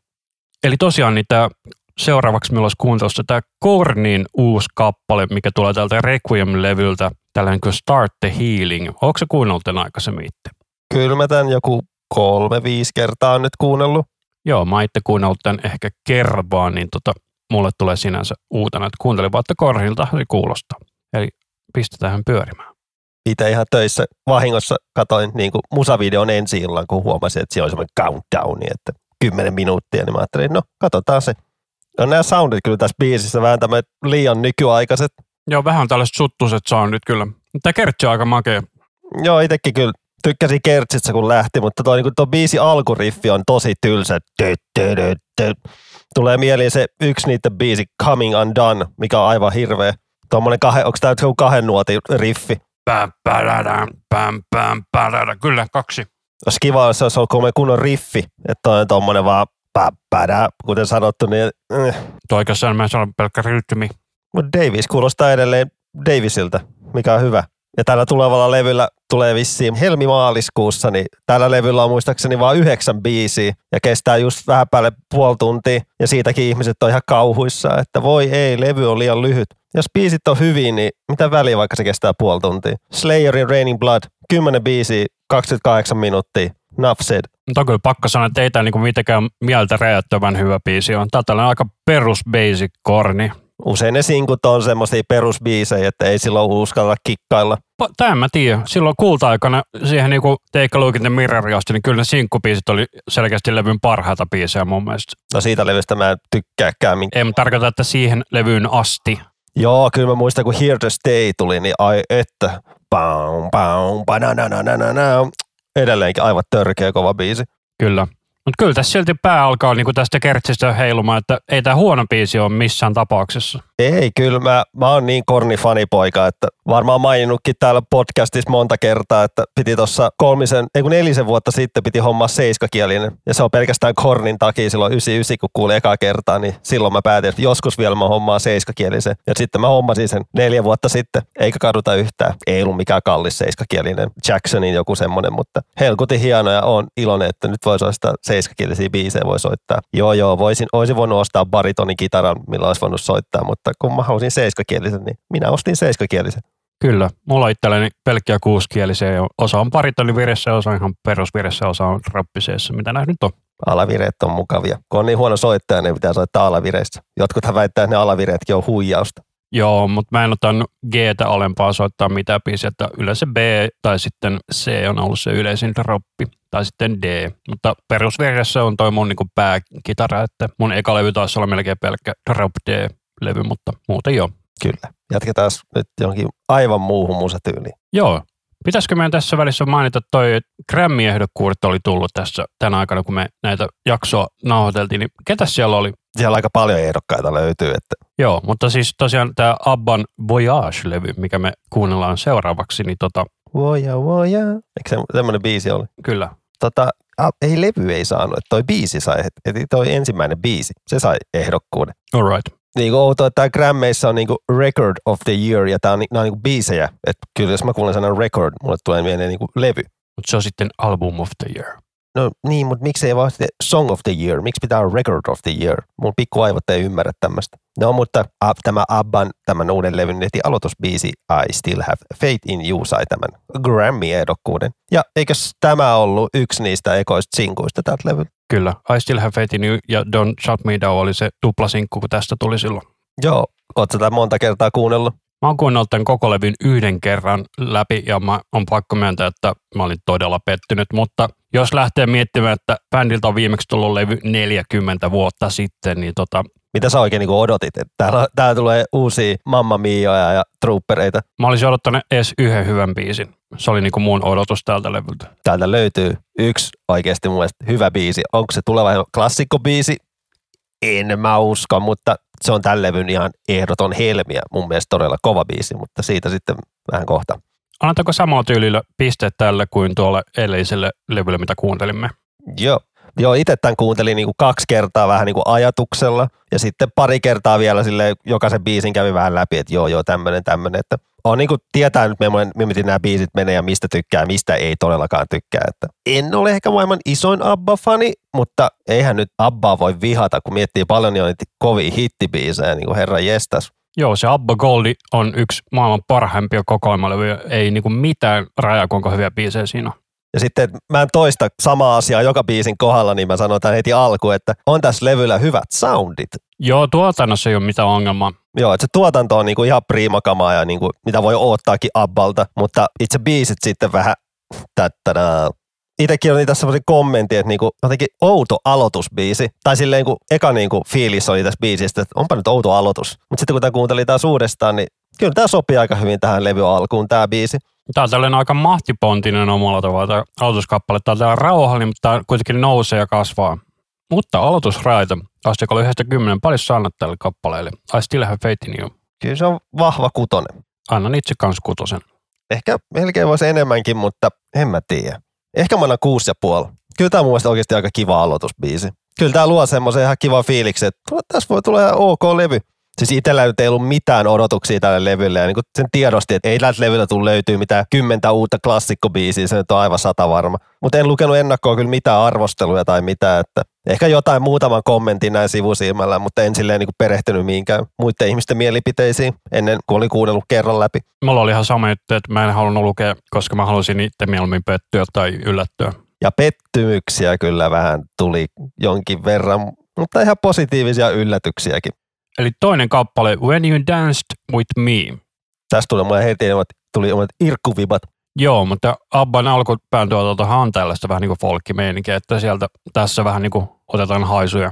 Eli tosiaan niin tämä seuraavaksi meillä olisi kuuntelussa tämä Kornin uusi kappale, mikä tulee tältä Requiem-levyltä, tällainen kuin Start the Healing. Onko se kuunnellut tämän aikaisemmin itse? Kyllä mä tän joku kolme, viisi kertaa on nyt kuunnellut. Joo, mä itse kuunnellut tämän ehkä kerran vaan, niin tota, mulle tulee sinänsä uutena, että kuuntelin vaan, että Kornilta se kuulostaa. Eli pistetään pyörimään. Itse ihan töissä vahingossa katoin niin kuin musavideon ensi illan, kun huomasin, että siellä oli semmoinen countdown, että 10 minuuttia, niin mä ajattelin, no katsotaan se. On nämä soundit kyllä tässä biisissä vähän tämmöiset liian nykyaikaiset. Joo, vähän tällaiset suttuset soundit kyllä. Tämä kertsi on aika makea. Joo, itsekin kyllä tykkäsin Kertsissä kun lähti, mutta tuo, niin biisi alkuriffi on tosi tylsä. Tulee mieliin se yksi niitä biisi Coming Undone, mikä on aivan hirveä. Tuommoinen kahden, onko tämä joku kahden nuotin riffi? Päm, pärädän, päm, päm, pärädän. Kyllä, kaksi. Olisi kiva, jos se olisi ollut kunnon riffi, että on tuommoinen vaan päppärä, kuten sanottu, niin eh. Tuo oikeastaan mä sanon pelkkä rytmi. Mutta Davis kuulostaa edelleen Davisilta, mikä on hyvä. Ja tällä tulevalla levyllä tulee vissiin helmimaaliskuussa, niin tällä levyllä on muistaakseni vain yhdeksän biisiä ja kestää just vähän päälle puoli tuntia ja siitäkin ihmiset on ihan kauhuissa, että voi ei, levy on liian lyhyt. Jos biisit on hyviä, niin mitä väliä vaikka se kestää puoli tuntia? Slayerin Raining Blood, kymmenen biisiä, 28 minuuttia. Enough said. Mutta on kyllä pakko sanoa, että ei tämä niinku mitenkään mieltä räjäyttävän hyvä biisi on. Tää on aika perus basic korni. Usein ne sinkut on semmoisia perusbiisejä, että ei silloin uskalla kikkailla. Tämä en mä tiedä. Silloin kulta-aikana siihen niinku Take a Look in the Mirror asti, niin kyllä ne sinkkubiisit oli selkeästi levyn parhaita biisejä mun mielestä. No siitä levystä mä en tykkääkään. Min- Ei mä tarkoita, että siihen levyyn asti. Joo, kyllä mä muistan, kun Here to Stay tuli, niin ai että. Baum, banananananana. Edelleenkin aivan törkeä kova biisi. Kyllä. Mutta kyllä tässä silti pää alkaa niinku tästä kertsistä heilumaan, että ei tämä huono biisi ole missään tapauksessa. Ei, kyllä mä, mä oon niin korni fanipoika, että varmaan maininnutkin täällä podcastissa monta kertaa, että piti tuossa kolmisen, ei kun nelisen vuotta sitten piti hommaa seiskakielinen. Ja se on pelkästään kornin takia silloin 99, kun kuuli ekaa kertaa, niin silloin mä päätin, että joskus vielä mä hommaan seiskakielisen. Ja sitten mä hommasin sen neljä vuotta sitten, eikä kaduta yhtään. Ei ollut mikään kallis seiskakielinen, Jacksonin joku semmonen, mutta helkutin hieno ja on iloinen, että nyt voi soittaa seiskakielisiä biisejä, voi soittaa. Joo, joo, voisin, olisin voinut ostaa baritonin kitaran, millä olisi voinut soittaa, mutta kun mä halusin seiskakielisen, niin minä ostin seiskakielisen. Kyllä. Mulla on itselläni pelkkiä kuuskielisiä ja osa on paritoniviressä osa on ihan perusviressä osa on rappiseessa, mitä näin nyt on. Alavireet on mukavia. Kun on niin huono soittaja, niin pitää soittaa alavireistä. Jotkuthan väittää, että ne alavireetkin on huijausta. Joo, mutta mä en ottanut g alempaa soittaa mitään biisiä, että yleensä B tai sitten C on ollut se yleisin droppi, tai sitten D. Mutta perusvirjassa on toi mun niinku pääkitara, että mun eka levy taisi olla melkein pelkkä drop D-levy, mutta muuten joo. Kyllä. Jatketaan nyt johonkin aivan muuhun musatyyliin. Joo. Pitäisikö meidän tässä välissä mainita toi, että Grammy-ehdokkuudet oli tullut tässä tänä aikana, kun me näitä jaksoa nauhoiteltiin, niin ketä siellä oli? Siellä aika paljon ehdokkaita löytyy, että Joo, mutta siis tosiaan tämä Abban Voyage-levy, mikä me kuunnellaan seuraavaksi, niin tota, voja, voja. Eikö se, semmoinen biisi oli? kyllä, Tota, a, ei levy ei saanut, että toi biisi sai, että toi ensimmäinen biisi, se sai ehdokkuuden. all right. Niin kuin outoa, että tämä Grammeissa on niinku Record of the Year ja tämä on, nää on niinku biisejä. Että kyllä jos mä kuulen sanan record, mulle tulee mieleen niinku levy. Mutta se on sitten Album of the Year. No niin, mutta miksei vaan sitten Song of the Year? Miksi pitää olla Record of the Year? Mun pikkuaivot ei ymmärrä tämmöistä. No mutta a, tämä Abban, tämän uuden levyn heti aloitusbiisi I Still Have Faith in You sai tämän Grammy-ehdokkuuden. Ja eikös tämä ollut yksi niistä ekoista sinkuista tältä levyltä? Kyllä, I Still Have Faith in You ja Don't Shut Me Down oli se tuplasinkku, kun tästä tuli silloin. Joo, oot sä monta kertaa kuunnellut? Mä oon kuunnellut tämän koko levyn yhden kerran läpi ja mä on pakko myöntää, että mä olin todella pettynyt, mutta jos lähtee miettimään, että bändiltä on viimeksi tullut levy 40 vuotta sitten, niin tota, Mitä sä oikein niinku odotit? Että täällä, täällä tulee uusia Mamma Mioja ja Troopereita. mä olisin odottanut edes yhden hyvän biisin. Se oli niinku mun odotus tältä levyltä. Täältä löytyy yksi oikeasti mun mielestä hyvä biisi. Onko se tuleva klassikkobiisi? En mä usko, mutta se on tämän levyn ihan ehdoton helmiä. Mun mielestä todella kova biisi, mutta siitä sitten vähän kohta. Annetaanko samalla tyylillä pisteet tälle kuin tuolle edelliselle levylle, mitä kuuntelimme? Joo. Joo, itse tämän kuuntelin niinku kaksi kertaa vähän niinku ajatuksella ja sitten pari kertaa vielä sille jokaisen biisin kävi vähän läpi, että joo, joo, tämmöinen, tämmöinen, että on niinku tietää nyt, miten nämä biisit menee ja mistä tykkää, mistä ei todellakaan tykkää. Että en ole ehkä maailman isoin Abba-fani, mutta eihän nyt Abbaa voi vihata, kun miettii paljon niin on niitä kovia hittibiisejä, niin kuin herra jestas. Joo, se Abba Goldi on yksi maailman parhaimpia kokoelmalevyjä. Ei niinku mitään rajaa, kuinka hyviä biisejä siinä on. Ja sitten mä en toista samaa asiaa joka biisin kohdalla, niin mä sanon tämän heti alkuun, että on tässä levyllä hyvät soundit. Joo, tuotannossa ei ole mitään ongelmaa. Joo, että se tuotanto on niinku ihan priimakamaa ja niinku, mitä voi oottaakin Abbalta, mutta itse biisit sitten vähän tättädää. Itekin oli tässä semmoisen kommentin, että niinku, jotenkin outo aloitusbiisi. Tai silleen kun eka niinku fiilis oli tässä biisistä, että onpa nyt outo aloitus. Mutta sitten kun tämä kuuntelin taas uudestaan, niin kyllä tämä sopii aika hyvin tähän levy alkuun tämä biisi. Tämä on tällainen aika mahtipontinen omalla tavalla tämä aloituskappale. Tämä on rauhallinen, mutta tämä kuitenkin nousee ja kasvaa. Mutta aloitusraita, asteikolla yhdestä kymmenen, paljon sä annat tälle kappaleelle? I still have faith in you. Kyllä se on vahva kutonen. Annan itse kanssa kutosen. Ehkä melkein voisi enemmänkin, mutta en mä tiedä. Ehkä mä annan kuusi ja puoli. Kyllä tämä on mun mielestä oikeasti aika kiva aloitusbiisi. Kyllä tämä luo semmoisen ihan kivan fiiliksen, että tässä voi tulla ihan ok levy. Siis itsellä nyt ei ollut mitään odotuksia tälle levylle ja niin kuin sen tiedosti, että ei tältä levyllä tule löytyy mitään kymmentä uutta klassikkobiisiä, se nyt on aivan sata varma. Mutta en lukenut ennakkoa kyllä mitään arvosteluja tai mitään, että ehkä jotain muutaman kommentin näin sivusilmällä, mutta en silleen niin kuin perehtynyt mihinkään muiden ihmisten mielipiteisiin ennen kuin olin kuunnellut kerran läpi. Mulla oli ihan sama juttu, että mä en halunnut lukea, koska mä halusin itse mieluummin pettyä tai yllättyä. Ja pettymyksiä kyllä vähän tuli jonkin verran, mutta ihan positiivisia yllätyksiäkin. Eli toinen kappale, When You Danced With Me. Tästä tuli mulle heti omat, tuli omat irkkuvibat. Joo, mutta Abban alkupään tuotolta on tällaista vähän niin kuin folkkimeininkiä, että sieltä tässä vähän niin kuin otetaan haisuja.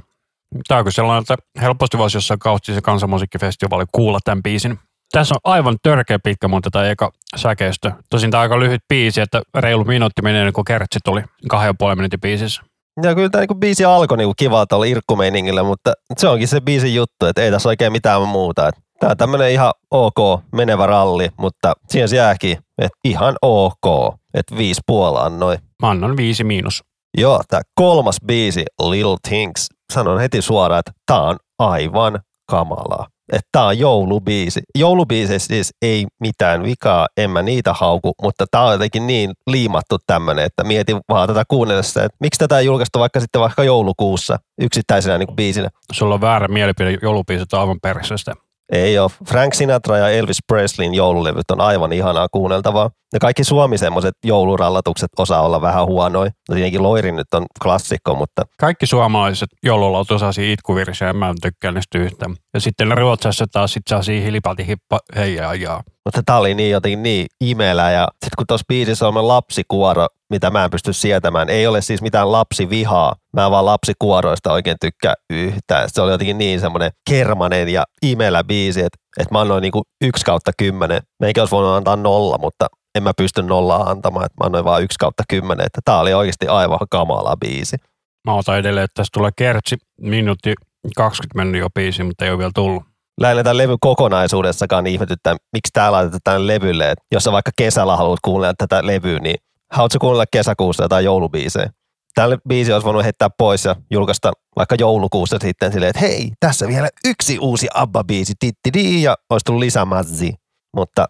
Tämä on sellainen, että helposti voisi jossain kaustissa kansanmusiikkifestivaali kuulla tämän biisin. Tässä on aivan törkeä pitkä mun tätä eka säkeistö. Tosin tämä on aika lyhyt biisi, että reilu minuutti menee kuin kertsi tuli kahden ja puolen minuutin biisissä. Ja kyllä tämä niinku biisi alkoi niinku kivalta tuolla irkkumeiningillä, mutta se onkin se biisin juttu, että ei tässä oikein mitään muuta. Tämä on tämmöinen ihan ok menevä ralli, mutta siihen se jääkin, että ihan ok, että viisi puola noin. Mä annan viisi miinus. Joo, tämä kolmas biisi, Little Things, sanon heti suoraan, että tämä on aivan kamalaa että tämä on joulubiisi. Joulubiiseissä siis ei mitään vikaa, en mä niitä hauku, mutta tämä on jotenkin niin liimattu tämmöinen, että mietin vaan tätä kuunnellessa, että miksi tätä ei julkaistu vaikka sitten vaikka joulukuussa yksittäisenä niin kuin biisinä. Sulla on väärä mielipide, joulubiisit on aivan peräisestä. Ei ole. Frank Sinatra ja Elvis Presleyn joululevyt on aivan ihanaa kuunneltavaa. Ja kaikki Suomi semmoiset joulurallatukset osaa olla vähän huonoja. No tietenkin Loiri nyt on klassikko, mutta... Kaikki suomalaiset joululaut osaisi itkuvirsiä ja mä en tykkää niistä yhtään. Ja sitten Ruotsissa taas sit saa siihen hilipati hippa heijaa ja mutta tää oli niin jotenkin niin imelä ja sitten kun tuossa biisissä on lapsikuoro, mitä mä en pysty sietämään, ei ole siis mitään lapsivihaa, mä vaan lapsikuoroista oikein tykkää yhtään. Se oli jotenkin niin semmoinen kermanen ja imelä biisi, että, että mä annoin niinku yksi kautta kymmenen. Meikä olisi voinut antaa nolla, mutta en mä pysty nollaa antamaan, että mä annoin vaan yksi kautta kymmenen, että tää oli oikeasti aivan kamala biisi. Mä otan edelleen, että tässä tulee kertsi, minuutti 20 mennyt jo biisi, mutta ei ole vielä tullut lähinnä tämän levyn kokonaisuudessakaan ihmetyttää, miksi tää laitetaan levylle. Et jos sä vaikka kesällä haluat kuunnella tätä levyä, niin haluatko kuunnella kesäkuussa jotain joulubiisejä? Tälle biisi olisi voinut heittää pois ja julkaista vaikka joulukuussa sitten silleen, että hei, tässä vielä yksi uusi ABBA-biisi, tittidi, ja olisi tullut lisämazzi. Mutta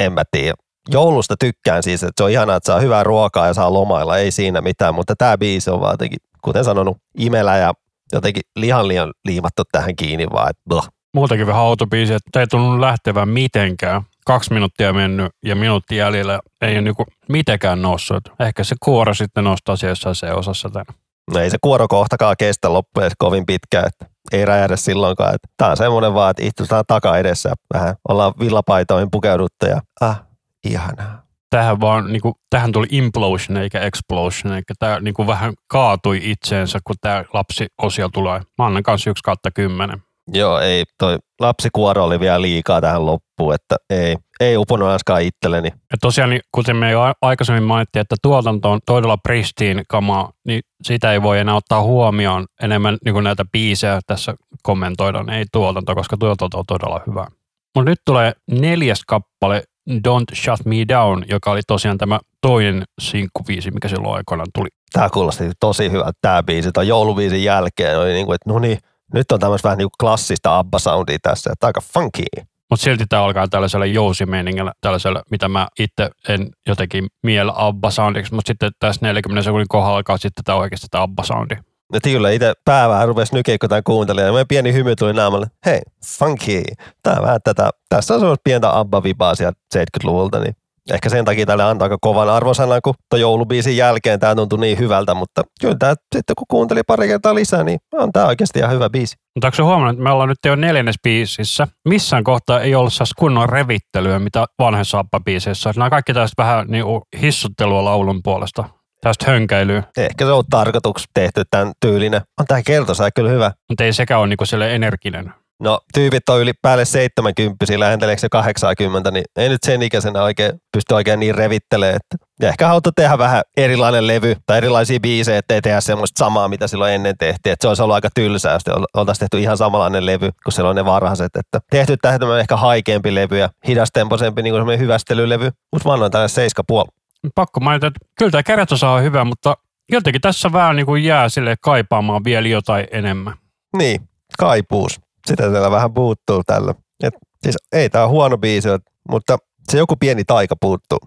en mä tiedä. Joulusta tykkään siis, että se on ihanaa, että saa hyvää ruokaa ja saa lomailla, ei siinä mitään, mutta tämä biisi on vaan jotenkin, kuten sanonut, imelä ja jotenkin lihan liian liimattu tähän kiinni vaan, että muutakin vähän autobiisi, että ei tullut lähtevän mitenkään. Kaksi minuuttia mennyt ja minuutti jäljellä ei ole niinku mitenkään noussut. Ehkä se kuoro sitten nostaa siellä se osassa tänne. No ei se kuoro kohtakaan kestä loppujen kovin pitkään, että ei räjähdä silloinkaan. Että tämä on semmoinen vaan, että istutaan taka edessä ja vähän ollaan villapaitoihin pukeudutta ja ah, ihanaa. Tähän vaan, niin kuin, tähän tuli implosion eikä explosion, eli tämä niin kuin vähän kaatui itseensä, kun tämä lapsi osia tulee. Mä annan kanssa yksi kautta kymmenen. Joo, ei, toi lapsikuoro oli vielä liikaa tähän loppuun, että ei, ei uponut äsken itselleni. Ja tosiaan, niin kuten me jo aikaisemmin mainittiin, että tuotanto on todella pristiin kama, niin sitä ei voi enää ottaa huomioon enemmän niin kuin näitä biisejä tässä kommentoidaan, ei tuotanto, koska tuotanto on todella hyvä. Mutta nyt tulee neljäs kappale, Don't Shut Me Down, joka oli tosiaan tämä toinen sinkkuviisi, mikä silloin aikoinaan tuli. Tämä kuulosti tosi hyvä, tämä biisi. Tuon jouluviisin jälkeen oli niin kuin, että no niin, nyt on tämmöistä vähän niin kuin klassista ABBA-soundia tässä, että aika funky. Mutta silti tämä alkaa tällaisella jousimeiningillä, tällaisella, mitä mä itse en jotenkin miellä ABBA-soundiksi, mutta sitten tässä 40 sekunnin kohdalla alkaa sitten tämä oikeasti tämä ABBA-soundi. Ja kyllä itse pää vähän rupesi nykeä, kun tämän kuuntelin, ja meidän pieni hymy tuli naamalle, hei, funky, tämä vähän tätä, tässä on semmoista pientä ABBA-vipaa sieltä 70-luvulta, niin Ehkä sen takia tälle antaa aika kovan arvosanan, kun tuon joulubiisin jälkeen tämä tuntui niin hyvältä, mutta kyllä tämä sitten kun kuunteli pari kertaa lisää, niin on tämä oikeasti ihan hyvä biisi. Mutta onko huomannut, että me ollaan nyt jo neljännes biisissä. Missään kohtaa ei ollut saas kunnon revittelyä, mitä vanhassa appa-biiseissä. Nämä on kaikki tästä vähän niin hissuttelua laulun puolesta tästä hönkäilyä. Ehkä se on tarkoituksi tehty tämän tyylinen. On tämä kertosa kyllä hyvä. Mutta ei sekään ole niinku energinen. No tyypit on yli päälle 70, lähenteleekö se 80, niin ei nyt sen ikäisenä oikein pysty oikein niin revittelemään. Että ja ehkä haluta tehdä vähän erilainen levy tai erilaisia biisejä, ettei tehdä semmoista samaa, mitä silloin ennen tehtiin. Että se olisi ollut aika tylsää, jos oltaisiin tehty ihan samanlainen levy kuin silloin ne varhaiset. Että tehty tähän ehkä haikeampi levy ja hidastempoisempi niin kuin semmoinen hyvästelylevy. Mutta mä annoin tällainen 7,5. Pakko mainita, että kyllä tämä kertosa on hyvä, mutta jotenkin tässä vähän niin kuin jää sille kaipaamaan vielä jotain enemmän. Niin, kaipuus sitä siellä vähän puuttuu tällä. Et, siis ei tää huono biisi, mutta se joku pieni taika puuttuu.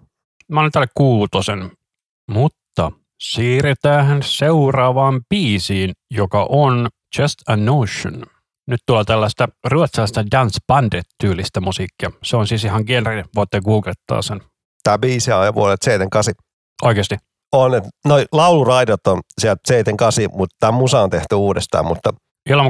Mä olen tälle kuutosen, mutta siirretään seuraavaan biisiin, joka on Just a Notion. Nyt tulee tällaista ruotsalaista dance bandit-tyylistä musiikkia. Se on siis ihan genre, voitte googlettaa sen. Tää biisi on jo vuodet 78. Oikeasti. On, että noi lauluraidot on sieltä 78, mutta tämä musa on tehty uudestaan, mutta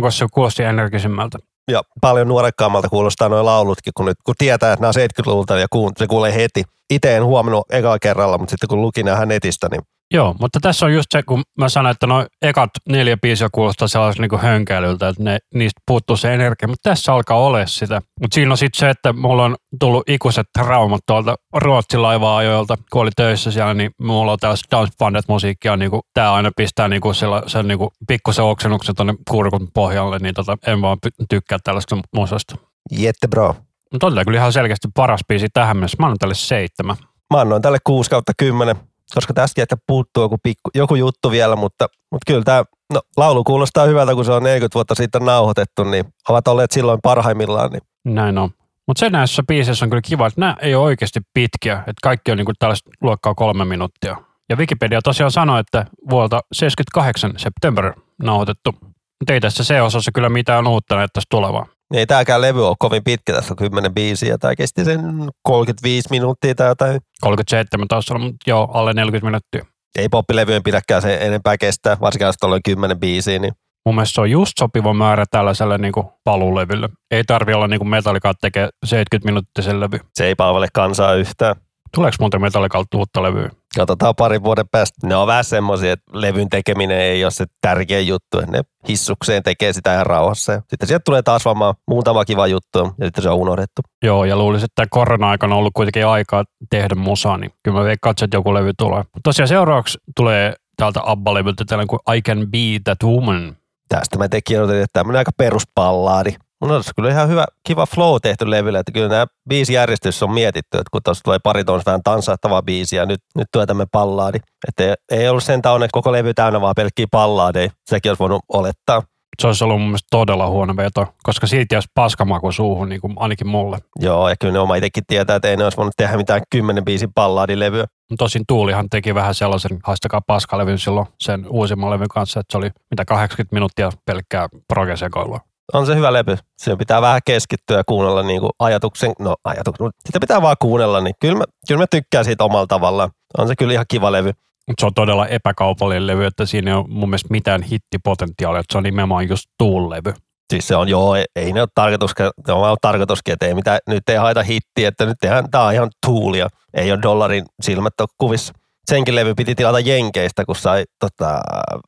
Se kuulosti energisimmältä. ja paljon nuorekkaammalta kuulostaa nuo laulutkin, kun, nyt, kun tietää, että nämä on 70-luvulta ja kuun, se kuulee heti. Itse en huomannut ekalla kerralla, mutta sitten kun lukin nähdään netistä, niin Joo, mutta tässä on just se, kun mä sanoin, että noin ekat neljä biisiä kuulostaa sellaisen niin hönkäilyltä, että ne, niistä puuttuu se energia, mutta tässä alkaa olla sitä. Mutta siinä on sitten se, että mulla on tullut ikuiset traumat tuolta Ruotsin laiva-ajoilta, kun oli töissä siellä, niin mulla on tällaista dance bandet musiikkia, niin kuin, tää aina pistää niin kuin sen niin kuin pikkusen oksennuksen tuonne kurkun pohjalle, niin tota, en vaan tykkää tällaista musasta. jette bro. Mutta oli kyllä ihan selkeästi paras biisi tähän mennessä. Mä annan tälle seitsemän. Mä annoin tälle 6 kautta 10, koska tästäkin ehkä puuttuu joku, pikku, joku juttu vielä, mutta, mutta kyllä tämä no, laulu kuulostaa hyvältä, kun se on 40 vuotta sitten nauhoitettu, niin ovat olleet silloin parhaimmillaan. Niin Näin on. Mutta se näissä biiseissä on kyllä kiva, että nämä ei ole oikeasti pitkiä, että kaikki on niinku tällaista luokkaa kolme minuuttia. Ja Wikipedia tosiaan sanoi, että vuodelta 78 September nauhoitettu. Mutta ei tässä se osassa kyllä mitään uutta näyttäisi tulevaa. Niin ei tämäkään levy ole kovin pitkä, tässä on 10 biisiä, tai kesti sen 35 minuuttia tai jotain. 37 taas olla, mutta joo, alle 40 minuuttia. Ei poppilevyjen pidäkään se enempää kestää, varsinkin jos on 10 biisiä, niin Mun mielestä se on just sopiva määrä tällaiselle niinku paluulevylle. Ei tarvi olla niinku Metallica tekee 70 minuuttisen levy. se ei palvele kansaa yhtään. Tuleeko muuten Metallicalta uutta levyä? Katsotaan parin vuoden päästä. Ne on vähän semmoisia, että levyn tekeminen ei ole se tärkein juttu. että Ne hissukseen tekee sitä ihan rauhassa. Sitten sieltä tulee taas vaan muutama kiva juttu ja sitten se on unohdettu. Joo, ja luulisin, että korona-aikana on ollut kuitenkin aikaa tehdä musaa, niin kyllä mä veikkaan, että joku levy tulee. Mutta tosiaan seuraavaksi tulee täältä Abba-levyltä tällainen kuin I Can Be That Woman. Tästä mä tekin odotin, että tämmöinen aika peruspallaadi. Mun on kyllä ihan hyvä, kiva flow tehty levylle, että kyllä nämä biisijärjestys on mietitty, että kun tuossa tulee pari tuossa vähän tanssahtavan biisiä, nyt, nyt tulee tämmöinen pallaadi. Että ei, ei ollut sentään onneksi koko levy täynnä vaan pelkkiä pallaadeja, sekin olisi voinut olettaa. Se olisi ollut mun mielestä todella huono veto, koska siitä jäisi paskamaku suuhun, niin kuin ainakin mulle. Joo, ja kyllä ne oma itsekin tietää, että ei ne olisi voinut tehdä mitään kymmenen biisin pallaadilevyä. Tosin Tuulihan teki vähän sellaisen haistakaa paskalevyn silloin sen uusimman levyn kanssa, että se oli mitä 80 minuuttia pelkkää progesekoilua. On se hyvä levy. Siinä pitää vähän keskittyä ja kuunnella niin kuin ajatuksen, no ajatuksen, sitä pitää vaan kuunnella, niin kyllä mä, kyllä mä tykkään siitä omalla tavallaan. On se kyllä ihan kiva levy. Se on todella epäkaupallinen levy, että siinä ei ole mun mielestä mitään hittipotentiaalia, että se on nimenomaan just Tuul-levy. Siis se on joo, ei, ei ne ole tarkoituskin, ne on vaan tarkoituskin, että ei mitään, nyt ei haeta hittiä, että nyt tehdään, tää on ihan tuulia. Ei ole dollarin silmät ole kuvissa. Senkin levy piti tilata Jenkeistä, kun sai tota,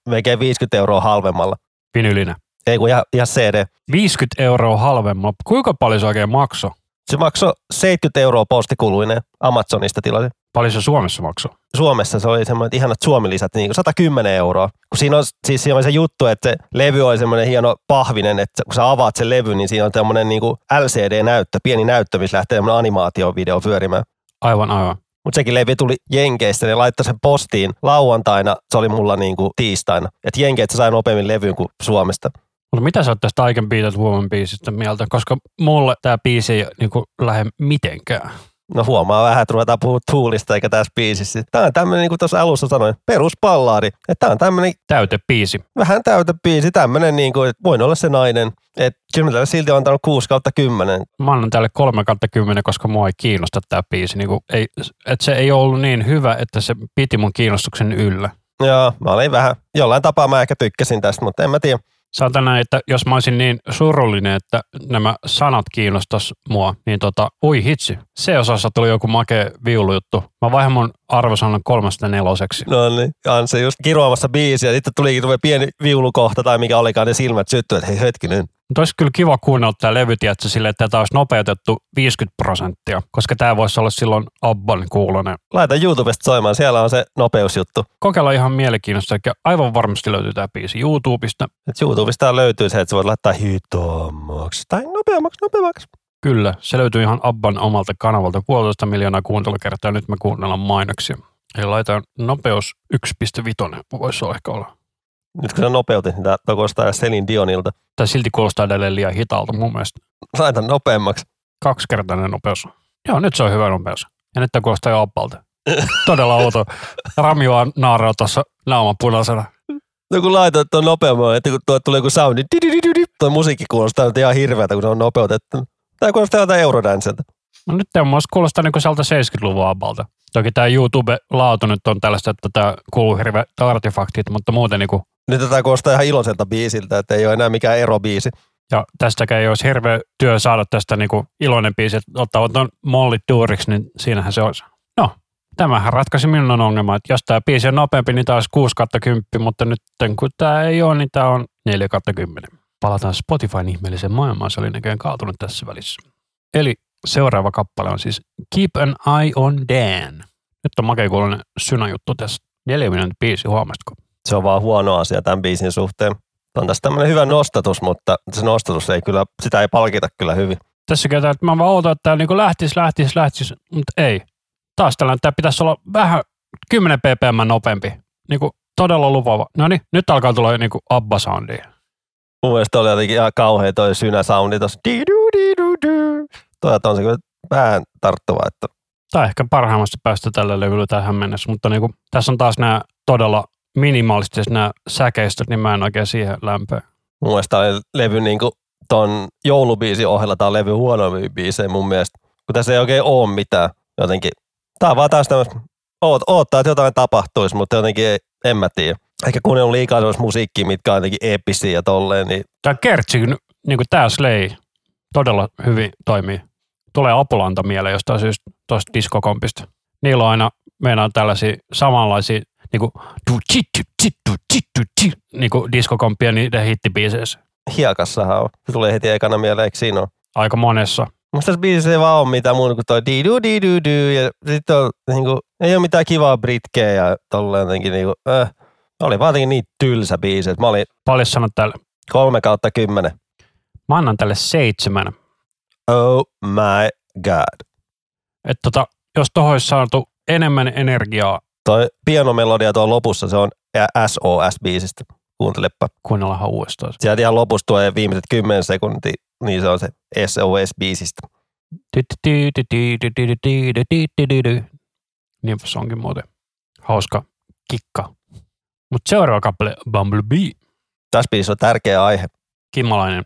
melkein 50 euroa halvemmalla. Vinylinen. Ei kun ihan, ihan CD. 50 euroa halvemmalla. Kuinka paljon se oikein maksoi? Se maksoi 70 euroa postikuluinen Amazonista tilasin. Paljon se Suomessa maksoi? Suomessa se oli semmoinen ihanat suomilisät, niin kuin 110 euroa. Kun siinä on, siis siinä on se juttu, että se levy on semmoinen hieno pahvinen, että kun sä avaat sen levyn, niin siinä on semmoinen niin LCD-näyttö, pieni näyttö, missä lähtee semmoinen animaatiovideo pyörimään. Aivan, aivan. Mutta sekin levy tuli Jenkeistä, ne laittoi sen postiin lauantaina, se oli mulla niin kuin tiistaina. Että Jenkeistä sai nopeammin levyyn kuin Suomesta. Mutta mitä sä oot tästä I Can Be That Woman biisistä mieltä? Koska mulle tämä biisi ei niin lähde mitenkään. No huomaa vähän, että ruvetaan puhua tuulista eikä tässä biisissä. Tämä on tämmöinen, niin kuin tuossa alussa sanoin, peruspallaadi. Että tämä on tämmöinen Täytebiisi. vähän täytä biisi, tämmöinen, niin kuin, että voin olla se nainen. Että kyllä mä tälle silti on antanut 6 kautta 10. Mä annan tälle 3 kautta 10, koska mua ei kiinnosta tämä biisi. Niin kuin, ei, että se ei ollut niin hyvä, että se piti mun kiinnostuksen yllä. Joo, mä olin vähän, jollain tapaa mä ehkä tykkäsin tästä, mutta en mä tiedä. Näin, että jos mä olisin niin surullinen, että nämä sanat kiinnostas mua, niin tota, ui hitsi, se osassa tuli joku makea viulujuttu. Mä vaihan mun arvosanan kolmesta neloseksi. No niin, Anse just kiroamassa biisiä, sitten tulikin tulee pieni viulukohta tai mikä olikaan, ne silmät syttyy, että hei hetkinen. Mutta olisi kyllä kiva kuunnella tämä levy, tiedätkö, sille, että tämä olisi nopeutettu 50 prosenttia, koska tämä voisi olla silloin Abban kuulonen. Laita YouTubesta soimaan, siellä on se nopeusjuttu. Kokeilla ihan mielenkiinnosta, eikä aivan varmasti löytyy tämä biisi YouTubesta. Et YouTubesta löytyy se, että sä voit laittaa hitaammaksi tai nopeammaksi, nopeammaksi. Kyllä, se löytyy ihan Abban omalta kanavalta puolitoista miljoonaa kuuntelukertaa, nyt me kuunnellaan mainoksia. Eli laitetaan nopeus 1.5, voisi olla ehkä olla. Nyt kun sä nopeutit, niin tää kuulostaa Selin Dionilta. Tai silti kuulostaa edelleen liian hitaalta mun mielestä. Laita nopeammaksi. Kaksikertainen nopeus. Joo, nyt se on hyvä nopeus. Ja nyt tämä kuulostaa jo appalta. Todella outo. Rami vaan naaraa tuossa naaman punaisena. No kun laitoit tuon nopeamman, että kun tuo tulee joku soundi, dididididi, tuo musiikki kuulostaa nyt ihan hirveätä, kun se on nopeutettu. Tämä kuulostaa jotain Eurodancelta. No nyt tämä mun kuulostaa niin kuin sieltä 70-luvun appalta. Toki tämä YouTube-laatu nyt on tällaista, että tämä kuuluu hirveät artefaktit, mutta muuten niin kuin, Nyt tätä kuulostaa ihan iloiselta biisiltä, että ei ole enää mikään erobiisi. ja tästäkään ei olisi hirveä työ saada tästä niin kuin iloinen biisi, että ottaa tuon mollit duuriksi, niin siinähän se olisi. No, tämähän ratkaisi minun ongelma, että jos tämä biisi on nopeampi, niin tämä olisi 6 10, mutta nyt kun tämä ei ole, niin tämä on 4 10. Palataan Spotifyn ihmeelliseen maailmaan, se oli näköjään kaatunut tässä välissä. Eli seuraava kappale on siis Keep an Eye on Dan. Nyt on makeikuuloinen synäjuttu tässä. Neljä minuutin biisi, huomasitko? Se on vaan huono asia tämän biisin suhteen. On tässä tämmöinen hyvä nostatus, mutta se nostatus ei kyllä, sitä ei palkita kyllä hyvin. Tässä kertaa, että mä vaan ootan, että tämä niin lähtisi, lähtisi, lähtisi, mutta ei. Taas tällainen, tämä pitäisi olla vähän 10 ppm nopeampi. Niin kuin todella lupaava. No niin, nyt alkaa tulla niin kuin Abba-soundia. Mun mielestä oli jotenkin ihan kauhea toi synäsoundi. Di-du-di-du-du. Toi on se kyllä vähän tarttuva, että Tai ehkä parhaimmasta päästä tällä levyllä tähän mennessä, mutta niin kuin, tässä on taas nämä todella minimalistiset nämä säkeistöt, niin mä en oikein siihen lämpöä. mun mielestä oli levy niinku ton joulubiisin ohella, tää on levy huonoimpia biisejä mun mielestä. Kun tässä ei oikein oo mitään jotenkin. Tää on vaan taas tämmöistä, oot, oottaa, että jotain tapahtuisi, mutta jotenkin ei, en mä tiedä. Ehkä kuunnellut liikaa semmoista musiikkia, mitkä on jotenkin eeppisiä ja tolleen, niin Tämä Kertsi, niin kuin tämä Slay, todella hyvin toimii. Tulee Apulanta mieleen jostain syystä tuosta diskokompista. Niillä on aina, meinaa tällaisia samanlaisia niin kuin, niin kuin diskokomppia niiden hittibiiseissä. hiekassahan on. Se tulee heti ekana mieleen, eikö siinä ole? Aika monessa. Musta tässä biisissä ei vaan ole mitään muuta kuin toi di du di du du ja sitten on niinku, ei ole mitään kivaa britkeä ja tolleen jotenkin niinku, äh, oli vaan jotenkin niin tylsä biisi, että mä olin Paljon sanot täällä. kolme kautta kymmenen. Mä annan tälle seitsemän. Oh my god. Että tota, jos tohon olisi saatu enemmän energiaa, Toi pianomelodia tuo lopussa, se on SOS-biisistä. Kuuntelepa. kuunnellaanhan uudestaan. Sieltä ihan lopussa tuo viimeiset 10 sekuntia, niin se on se SOS-biisistä. Niinpä se onkin muuten hauska kikka. Mutta seuraava kappale, Bumblebee. Tässä biisissä on tärkeä aihe. Kimmalainen.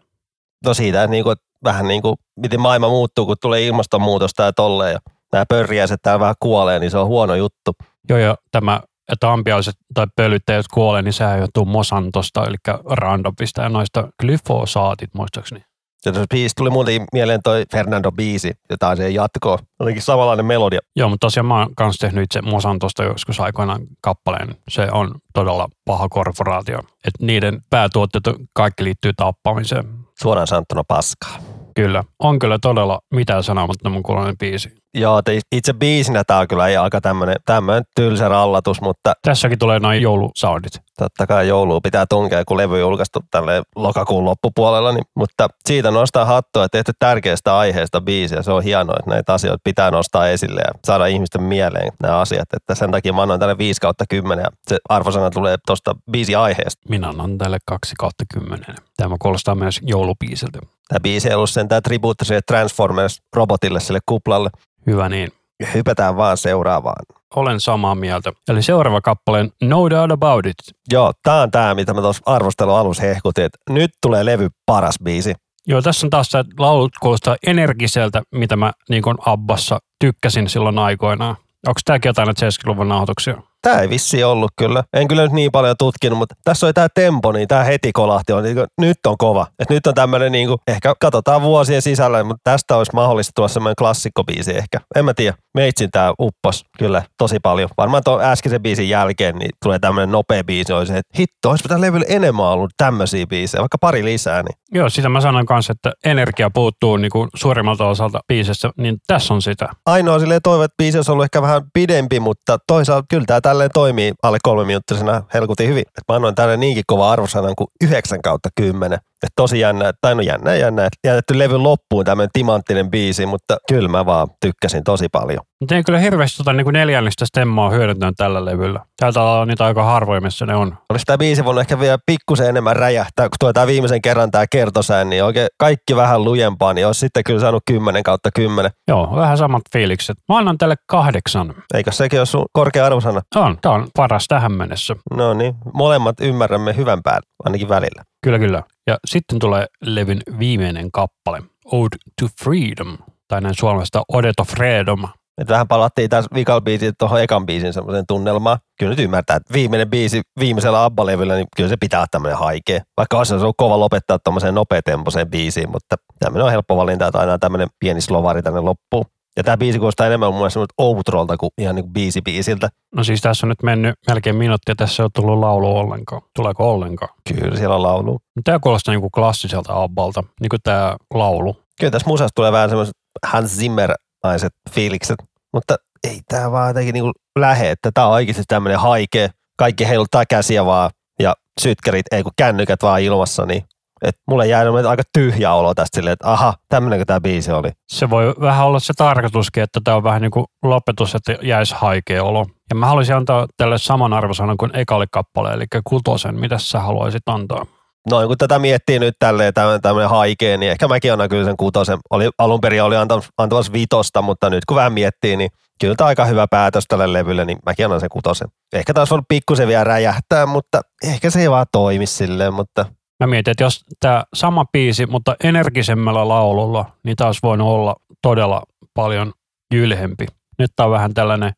No siitä, että niinku, vähän niin kuin, miten maailma muuttuu, kun tulee ilmastonmuutosta ja tolleen. Ja nämä pörjäiset täällä vähän kuolee, niin se on huono juttu. Joo, ja tämä, että ampiaiset tai pölyttäjät kuolee, niin sehän johtuu Mosantosta, eli Roundupista ja noista glyfosaatit, muistaakseni. Ja tuossa biisi tuli muuten mieleen toi Fernando biisi, jota se jatkoa. Olikin samanlainen melodia. Joo, mutta tosiaan mä oon kanssa tehnyt itse Mosantosta joskus aikoinaan kappaleen. Se on todella paha korporaatio. Että niiden päätuotteet kaikki liittyy tappamiseen. Suoraan sanottuna paskaa. Kyllä, on kyllä todella mitään mun kuulonen biisi. Joo, itse biisinä tää on kyllä ei aika tämmönen, tämmönen tylsä rallatus, mutta Tässäkin tulee noin joulusoundit. totta kai joulua pitää tunkea, kun levy julkaistu tälle lokakuun loppupuolella. Niin, mutta siitä nostaa hattua, että tehty tärkeästä aiheesta biisiä. Se on hienoa, että näitä asioita pitää nostaa esille ja saada ihmisten mieleen nämä asiat. Että sen takia mä annoin tälle 5 kautta 10 ja se arvosana tulee tuosta biisi aiheesta. Minä annan tälle 2 kautta 10. Tämä kuulostaa myös joulubiisiltä. Tämä biisi ei ollut sen tämä tribuutti sille Transformers-robotille, sille kuplalle. Hyvä niin. Hypätään vaan seuraavaan. Olen samaa mieltä. Eli seuraava kappale, No Doubt About It. Joo, tää on tää, mitä mä tuossa arvostelun alussa hehkutin, että nyt tulee levy paras biisi. Joo, tässä on taas se, että laulut kuulostaa energiseltä, mitä mä niin Abbassa tykkäsin silloin aikoinaan. Onko tämäkin jotain näitä 70-luvun nauhoituksia? Tää ei vissi ollut kyllä. En kyllä nyt niin paljon tutkinut, mutta tässä oli tää tempo, niin tää heti kolahti. On, niin kuin, nyt on kova. Et nyt on tämmönen, niin kuin, ehkä katsotaan vuosien sisällä, mutta tästä olisi mahdollista tulla semmoinen klassikkobiisi ehkä. En mä tiedä. Meitsin tää uppos kyllä tosi paljon. Varmaan tuon äskeisen biisin jälkeen niin tulee tämmöinen nopea biisi. Olisi, että hitto, olisi tällä levyllä enemmän ollut tämmöisiä biisejä, vaikka pari lisää. Niin. Joo, sitä mä sanoin kanssa, että energia puuttuu niin kuin suurimmalta osalta biisessä, niin tässä on sitä. Ainoa silleen toive, että biisi olisi ollut ehkä vähän pidempi, mutta toisaalta kyllä tämä tälleen toimii alle kolme minuuttisena helkutin hyvin. Et mä annoin tälle niinkin kova arvosanan kuin 9 kautta 10. Et tosi jännä, tai no jännä jännä, jätetty levyn loppuun tämmöinen timanttinen biisi, mutta kyllä mä vaan tykkäsin tosi paljon. Mutta ei kyllä hirveästi tota niin kuin neljännistä stemmaa hyödyntänyt tällä levyllä. Täältä on niitä aika harvoin, missä ne on. Olisi tämä biisi voinut ehkä vielä pikkusen enemmän räjähtää, kun tuo tämä viimeisen kerran tämä kertosään, niin oikein kaikki vähän lujempaa, niin olisi sitten kyllä saanut 10 kautta 10. Joo, vähän samat fiilikset. Mä annan tälle kahdeksan. Eikö sekin ole sun korkea arvosana? On, tää on paras tähän mennessä. No niin, molemmat ymmärrämme hyvän päin, ainakin välillä. Kyllä, kyllä. Ja sitten tulee levyn viimeinen kappale, Ode to Freedom, tai näin suomesta Ode to Freedom. Et vähän palattiin tässä vikal biisin tuohon ekan biisin semmoiseen tunnelmaan. Kyllä nyt ymmärtää, että viimeinen biisi viimeisellä Abba-levyllä, niin kyllä se pitää olla tämmöinen haikea. Vaikka olisi ollut kova lopettaa tuommoiseen nopeatempoiseen biisiin, mutta tämmöinen on helppo valinta, että aina tämmöinen pieni slovari tänne loppuun. Ja tämä biisi kuulostaa enemmän mun mielestä outrolta kuin ihan niin kuin biisi biisiltä. No siis tässä on nyt mennyt melkein minuutti ja tässä ei ole tullut laulu ollenkaan. Tuleeko ollenkaan? Kyllä siellä on laulu. Tämä kuulostaa niin kuin klassiselta Abbalta, niin kuin tämä laulu. Kyllä tässä musasta tulee vähän semmoiset Hans Zimmer-aiset fiilikset, mutta ei tämä vaan jotenkin niin lähe, että tämä on oikeasti tämmöinen haikea. Kaikki heiluttaa käsiä vaan ja sytkerit, ei kun kännykät vaan ilmassa, niin et mulle jäi aika tyhjä olo tästä silleen, että aha, tämmöinenkö tämä biisi oli. Se voi vähän olla se tarkoituskin, että tämä on vähän niin kuin lopetus, että jäisi haikea olo. Ja mä haluaisin antaa tälle saman arvosanan kuin ekali kappale, eli kutosen. Mitä sä haluaisit antaa? No kun tätä miettii nyt tälleen tämmöinen haikea, niin ehkä mäkin annan kyllä sen kutosen. Oli, alun perin oli antamassa vitosta, mutta nyt kun vähän miettii, niin kyllä tämä aika hyvä päätös tälle levylle, niin mäkin annan sen kutosen. Ehkä taas voinut pikkusen vielä räjähtää, mutta ehkä se ei vaan toimi silleen, mutta Mä mietin, että jos tämä sama biisi, mutta energisemmällä laululla, niin taas voinut olla todella paljon jylhempi. Nyt tää on vähän tällainen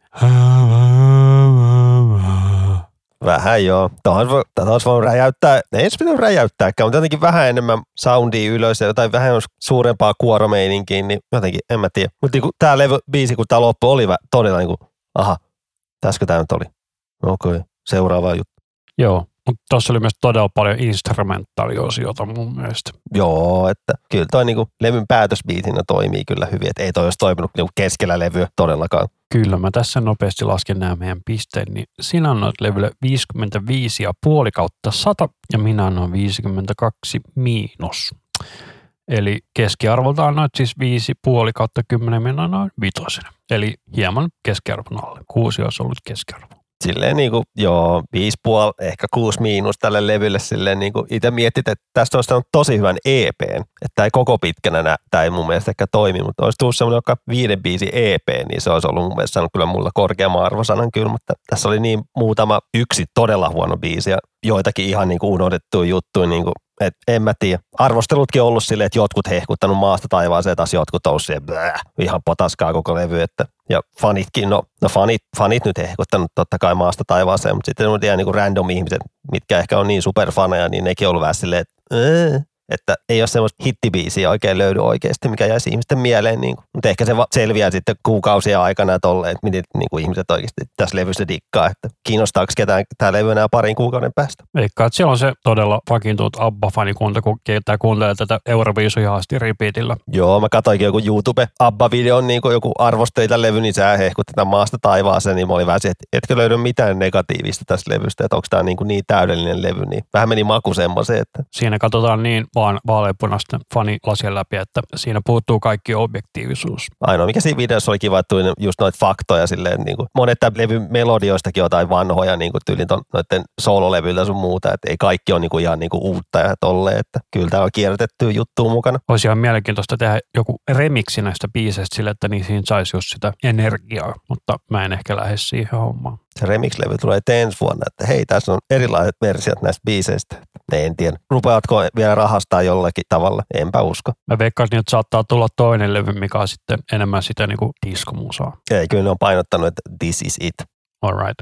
Vähän joo. Tätä olisi voinut räjäyttää, ei edes pitänyt räjäyttääkään, mutta jotenkin vähän enemmän soundia ylös ja jotain vähän suurempaa kuoromeininkiä, niin jotenkin, en mä tiedä. Mutta niin tämä levy, biisi, kun tämä loppu oli todella niin kuin, aha, täskö tämä nyt oli? Okei, okay, seuraava juttu. Joo, mutta tuossa oli myös todella paljon instrumentaaliosiota mun mielestä. Joo, että kyllä toi niinku levyn päätösbiitinä toimii kyllä hyvin, että ei toi olisi toiminut niinku keskellä levyä todellakaan. Kyllä, mä tässä nopeasti lasken nämä meidän pisteet, niin sinä annoit levylle 55,5 kautta 100 ja minä annoin 52 miinus. Eli keskiarvolta annoit siis 5,5 kautta 10, minä annoin vitosen. Eli hieman keskiarvon alle. Kuusi olisi ollut keskiarvo silleen niin kuin, joo, 5,5, ehkä 6 miinus tälle levylle silleen niin kuin itse mietit, että tästä olisi saanut tosi hyvän EPn, että ei koko pitkänä nää, tämä ei mun mielestä ehkä toimi, mutta olisi tullut semmoinen joka viiden biisi EP, niin se olisi ollut mun mielestä saanut kyllä mulla korkeamman arvosanan kyllä, mutta tässä oli niin muutama yksi todella huono biisi ja joitakin ihan niin kuin unohdettuja juttuja, niin kuin et en mä tiedä. Arvostelutkin on ollut silleen, että jotkut hehkuttanut maasta taivaaseen, taas jotkut on blää, ihan potaskaa koko levy. Että, ja fanitkin, no, no fanit, fanit nyt hehkuttanut totta kai maasta taivaaseen, mutta sitten on ihan niin random ihmiset, mitkä ehkä on niin superfaneja, niin nekin on ollut vähän silleen, että että ei ole semmoista hittibiisiä oikein löydy oikeasti, mikä jäisi ihmisten mieleen. Niin kuin. Mutta ehkä se selviää sitten kuukausia aikana tolle, että miten niin kuin ihmiset oikeasti tässä levyssä dikkaa, että kiinnostaako ketään tämä levy enää parin kuukauden päästä. Veikkaa, että siellä on se todella vakiintunut Abba-fanikunta, kun ketä kuuntelee tätä Euroviisuja asti repeatillä. Joo, mä katsoinkin joku YouTube Abba-videon, niin kuin joku arvosteli tämän levyn, niin sä hehkut tätä maasta taivaaseen, niin mä olin vähän se, että etkö löydy mitään negatiivista tästä levystä, että onko tämä niin, kuin niin täydellinen levy, niin vähän meni maku semmoiseen. Että... Siinä katsotaan niin vaan vaaleanpunaisten fanilasien läpi, että siinä puuttuu kaikki objektiivisuus. Ainoa, mikä siinä videossa oli kiva, että just noita faktoja silleen, niin kuin, monet tämän levyn melodioistakin jotain vanhoja, niin kuin tyylin ton, noiden soololevyiltä sun muuta, että ei kaikki ole niin kuin, ihan niin kuin uutta ja tolleen, että kyllä tämä on kierrätetty juttu mukana. Olisi ihan mielenkiintoista tehdä joku remiksi näistä biiseistä sille, että niin siinä saisi just sitä energiaa, mutta mä en ehkä lähde siihen hommaan se remix-levy tulee ensi vuonna, että hei, tässä on erilaiset versiot näistä biiseistä. En tiedä, rupeatko vielä rahastaa jollakin tavalla, enpä usko. Mä veikkaisin, että saattaa tulla toinen levy, mikä on sitten enemmän sitä niin kuin diskomusaa. Ei, kyllä ne on painottanut, että this is it. All right.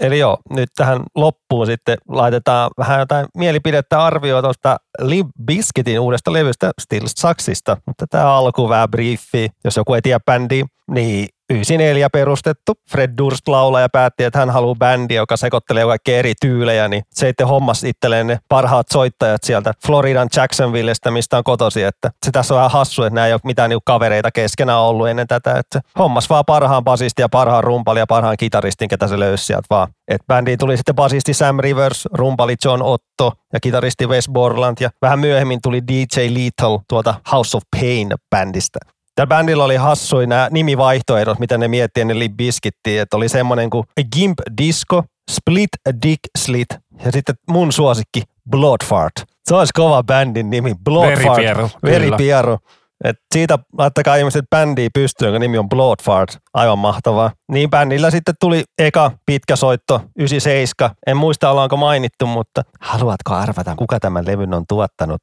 Eli joo, nyt tähän loppuun sitten laitetaan vähän jotain mielipidettä arvioa tuosta Limp Bizkitin uudesta levystä Still Saksista. Mutta tämä alku vähän briefi, jos joku ei tiedä bändiä, niin 94 perustettu. Fred Durst laulaja päätti, että hän haluaa bändi, joka sekoittelee kaikkia eri tyylejä, niin se itse hommas itselleen ne parhaat soittajat sieltä Floridan Jacksonvillestä, mistä on kotosi. Että se tässä on vähän hassu, että nämä ei ole mitään niinku kavereita keskenään ollut ennen tätä. Että hommas vaan parhaan basisti ja parhaan rumpali ja parhaan kitaristin, ketä se löysi sieltä vaan. Et bändiin tuli sitten basisti Sam Rivers, rumpali John Otto ja kitaristi Wes Borland ja vähän myöhemmin tuli DJ Lethal tuolta House of Pain-bändistä. Tällä bändillä oli hassui nämä nimivaihtoehdot, mitä ne miettii ennen Limp Bizkittiä, että oli semmoinen kuin Gimp Disco, Split Dick Slit ja sitten mun suosikki Bloodfart. Se olisi kova bändin nimi, Bloodfart. Veripieru, Veri kyllä. Pieru. Et siitä laittakaa ihmiset bändiä pystyyn, jonka nimi on Bloodfart. Aivan mahtavaa. Niin bändillä sitten tuli eka pitkä soitto, 97. En muista ollaanko mainittu, mutta haluatko arvata, kuka tämän levyn on tuottanut?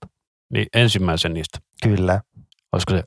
Niin ensimmäisen niistä. Kyllä. Olisiko se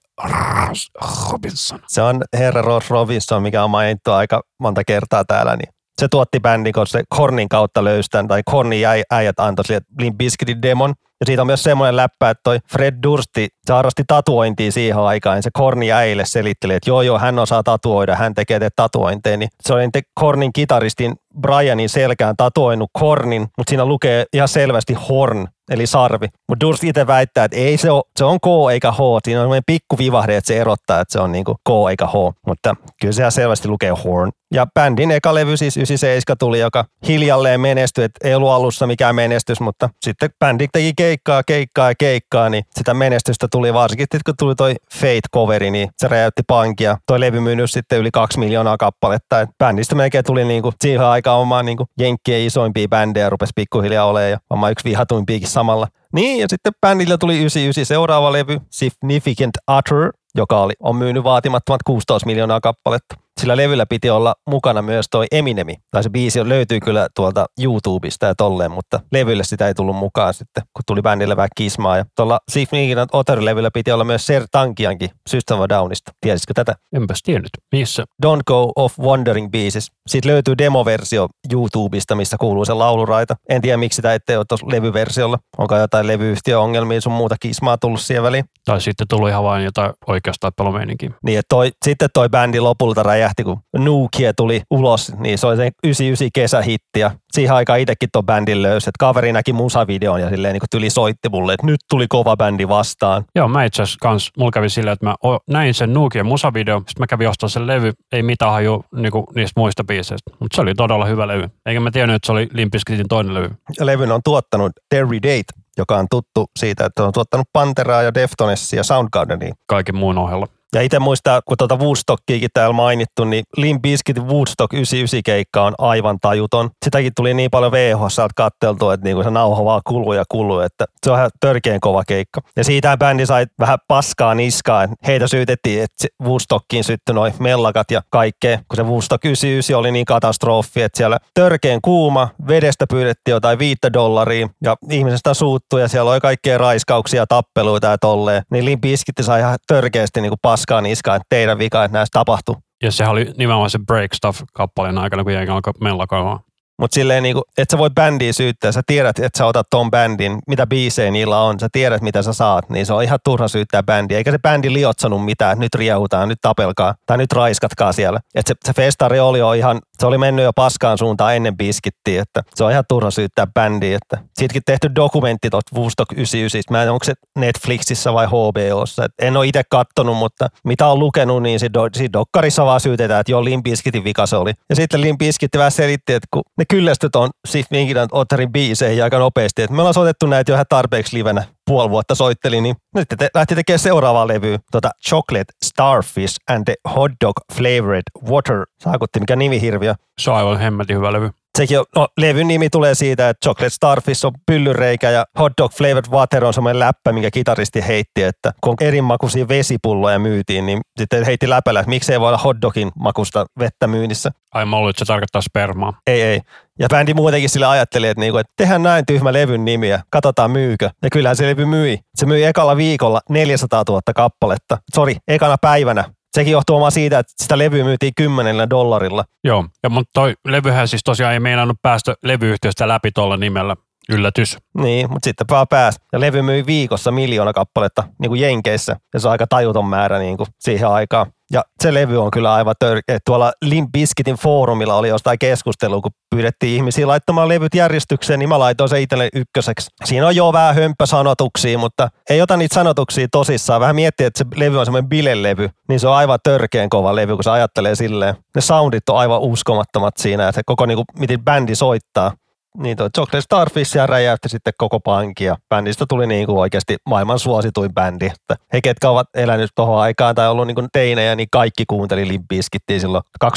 Robinson? Se on herra Ross Robinson, mikä on mainittu aika monta kertaa täällä. Niin se tuotti bändin, kun se Kornin kautta löystän, tai Kornin äijät antoi sille Limp Bizkitin demon. Ja siitä on myös semmoinen läppä, että toi Fred Dursti, se harrasti tatuointia siihen aikaan, ja se Korni äille selitteli, että joo joo, hän osaa tatuoida, hän tekee te tatuointeja. Niin se oli te Kornin kitaristin Brianin selkään tatuoinut Kornin, mutta siinä lukee ihan selvästi Horn, eli sarvi. Mutta Durst itse väittää, että ei se, ole, se on K eikä H. Siinä on semmoinen pikku vivahde, että se erottaa, että se on niinku K eikä H. Mutta kyllä se selvästi lukee Horn. Ja bändin eka levy siis 97 tuli, joka hiljalleen menestyi. Et ei ollut alussa mikään menestys, mutta sitten bändi teki keikkaa, keikkaa ja keikkaa, niin sitä menestystä tuli varsinkin, sitten kun tuli toi Fate-coveri, niin se räjäytti pankia. Toi levy myynyt sitten yli kaksi miljoonaa kappaletta. Et bändistä melkein tuli niinku siihen aikaan omaan niinku jenkkien isoimpia bändejä, rupesi pikkuhiljaa olemaan ja varmaan yksi vihatuimpiakin samalla. Niin, ja sitten bändillä tuli 99 seuraava levy, Significant Utter, joka oli, on myynyt vaatimattomat 16 miljoonaa kappaletta. Sillä levyllä piti olla mukana myös toi Eminemi. Tai se biisi löytyy kyllä tuolta YouTubesta ja tolleen, mutta levylle sitä ei tullut mukaan sitten, kun tuli bändille vähän kismaa. Ja tuolla Significant Otter-levyllä piti olla myös Ser Tankiankin System of Downista. Tiesitkö tätä? Enpäs tiennyt. Missä? Don't Go Off Wandering Pieces. Siitä löytyy demoversio YouTubesta, missä kuuluu se lauluraita. En tiedä, miksi sitä ettei ole tuossa levyversiolla. Onko jotain levyyhtiöongelmia sun muuta kismaa tullut siihen väliin? Tai sitten tuli ihan vain jotain oikeastaan pelomeininkiä. Niin, että toi, sitten toi bändi lopulta räjähti, kun Nukie tuli ulos, niin se oli se 99 kesähitti ja siihen aikaan itsekin ton bändin löysi, että kaveri näki musavideon ja silleen niin tyli soitti mulle, että nyt tuli kova bändi vastaan. Joo, mä itse asiassa kans, mulla kävi silleen, että mä näin sen Nukien musavideo, sitten mä kävin ostamaan sen levy, ei mitään haju niinku, niistä muista biiseistä, mutta se oli todella hyvä levy. Eikä mä tiennyt, että se oli Limpiskitin toinen levy. Ja levyn on tuottanut Terry Date, joka on tuttu siitä, että on tuottanut Panteraa ja Deftonesia ja Soundgardenia. Kaiken muun ohella. Ja itse muistaa, kun tuota Woodstockiakin täällä mainittu, niin Limp Bizkitin Woodstock 99 keikka on aivan tajuton. Sitäkin tuli niin paljon VHS katteltua, että niinku se nauha vaan kuluu ja kuluu, että se on ihan törkeän kova keikka. Ja siitä bändi sai vähän paskaa niskaa, että heitä syytettiin, että Woodstockiin syttyi noin mellakat ja kaikkea, kun se Woodstock 99 oli niin katastrofi, että siellä törkeän kuuma, vedestä pyydettiin jotain viittä dollaria ja ihmisestä suuttui ja siellä oli kaikkea raiskauksia, tappeluita ja tolleen. Niin Limp Bizkit sai ihan törkeästi niinku paskaa niskaa, että teidän vika, että näistä tapahtui. Ja sehän oli nimenomaan se Break Stuff-kappaleen aikana, kun jengi alkoi mellakoimaan. Mutta silleen niinku, että sä voit bändiä syyttää, sä tiedät, että sä otat ton bändin, mitä biisejä niillä on, sä tiedät, mitä sä saat, niin se on ihan turha syyttää bändiä. Eikä se bändi liotsanut mitään, nyt riehutaan, nyt tapelkaa tai nyt raiskatkaa siellä. Et se, se festari oli jo ihan, se oli mennyt jo paskaan suuntaan ennen biskittiä, että se on ihan turha syyttää bändiä. Että siitäkin tehty dokumentti tuosta Woodstock 99, mä en onko se Netflixissä vai HBOssa. Et en ole itse kattonut, mutta mitä on lukenut, niin siinä, do, siinä dokkarissa vaan syytetään, että joo, Limp Bizkitin vika se oli. Ja sitten Limp Bizkit vähän selitti, että kun ne kyllästyt on Sif Vinkilän Otterin biiseihin aika nopeasti, että me ollaan soitettu näitä jo ihan tarpeeksi livenä puoli vuotta soitteli, niin nyt te lähti tekemään seuraavaa levyä, tota Chocolate Starfish and the Hot Dog Flavored Water. Saakutti, mikä nimi hirviö. Se on aivan hemmetin hyvä levy. Sekin on, no, levyn nimi tulee siitä, että Chocolate Starfish on pyllyreikä ja Hot Dog Flavored Water on semmoinen läppä, minkä kitaristi heitti, että kun erimakuisia vesipulloja myytiin, niin sitten heitti läpällä, että miksei voi olla hot dogin makusta vettä myynnissä. Ai mä luulen, että se tarkoittaa spermaa. Ei, ei. Ja bändi muutenkin sille ajatteli, että, niinku, että tehdään näin tyhmä levyn nimiä, katsotaan myykö. Ja kyllähän se levy myi. Se myi ekalla viikolla 400 000 kappaletta. Sori, ekana päivänä. Sekin johtuu vaan siitä, että sitä levyä myytiin kymmenellä dollarilla. Joo, ja mutta toi levyhän siis tosiaan ei meinannut päästä levyyhtiöstä läpi tuolla nimellä. Yllätys. Niin, mutta sitten vaan pääsi. Ja levy myi viikossa miljoona kappaletta niin kuin Jenkeissä. Ja se on aika tajuton määrä niin kuin siihen aikaan. Ja se levy on kyllä aivan törkeä. Tuolla Limp Bizkitin foorumilla oli jostain keskustelua, kun pyydettiin ihmisiä laittamaan levyt järjestykseen, niin mä laitoin se itselle ykköseksi. Siinä on jo vähän hömppäsanotuksia, mutta ei ota niitä sanotuksia tosissaan. Vähän miettiä, että se levy on semmoinen bilelevy, niin se on aivan törkeän kova levy, kun se ajattelee silleen. Ne soundit on aivan uskomattomat siinä, että se koko niinku, miten bändi soittaa niin toi Chocolate Starfish ja räjäytti sitten koko pankin ja bändistä tuli niin kuin oikeasti maailman suosituin bändi. Että he, ketkä ovat elänyt tuohon aikaan tai ollut niin kuin teinejä, niin kaikki kuunteli Limp Bizkittiä silloin 2000-2001,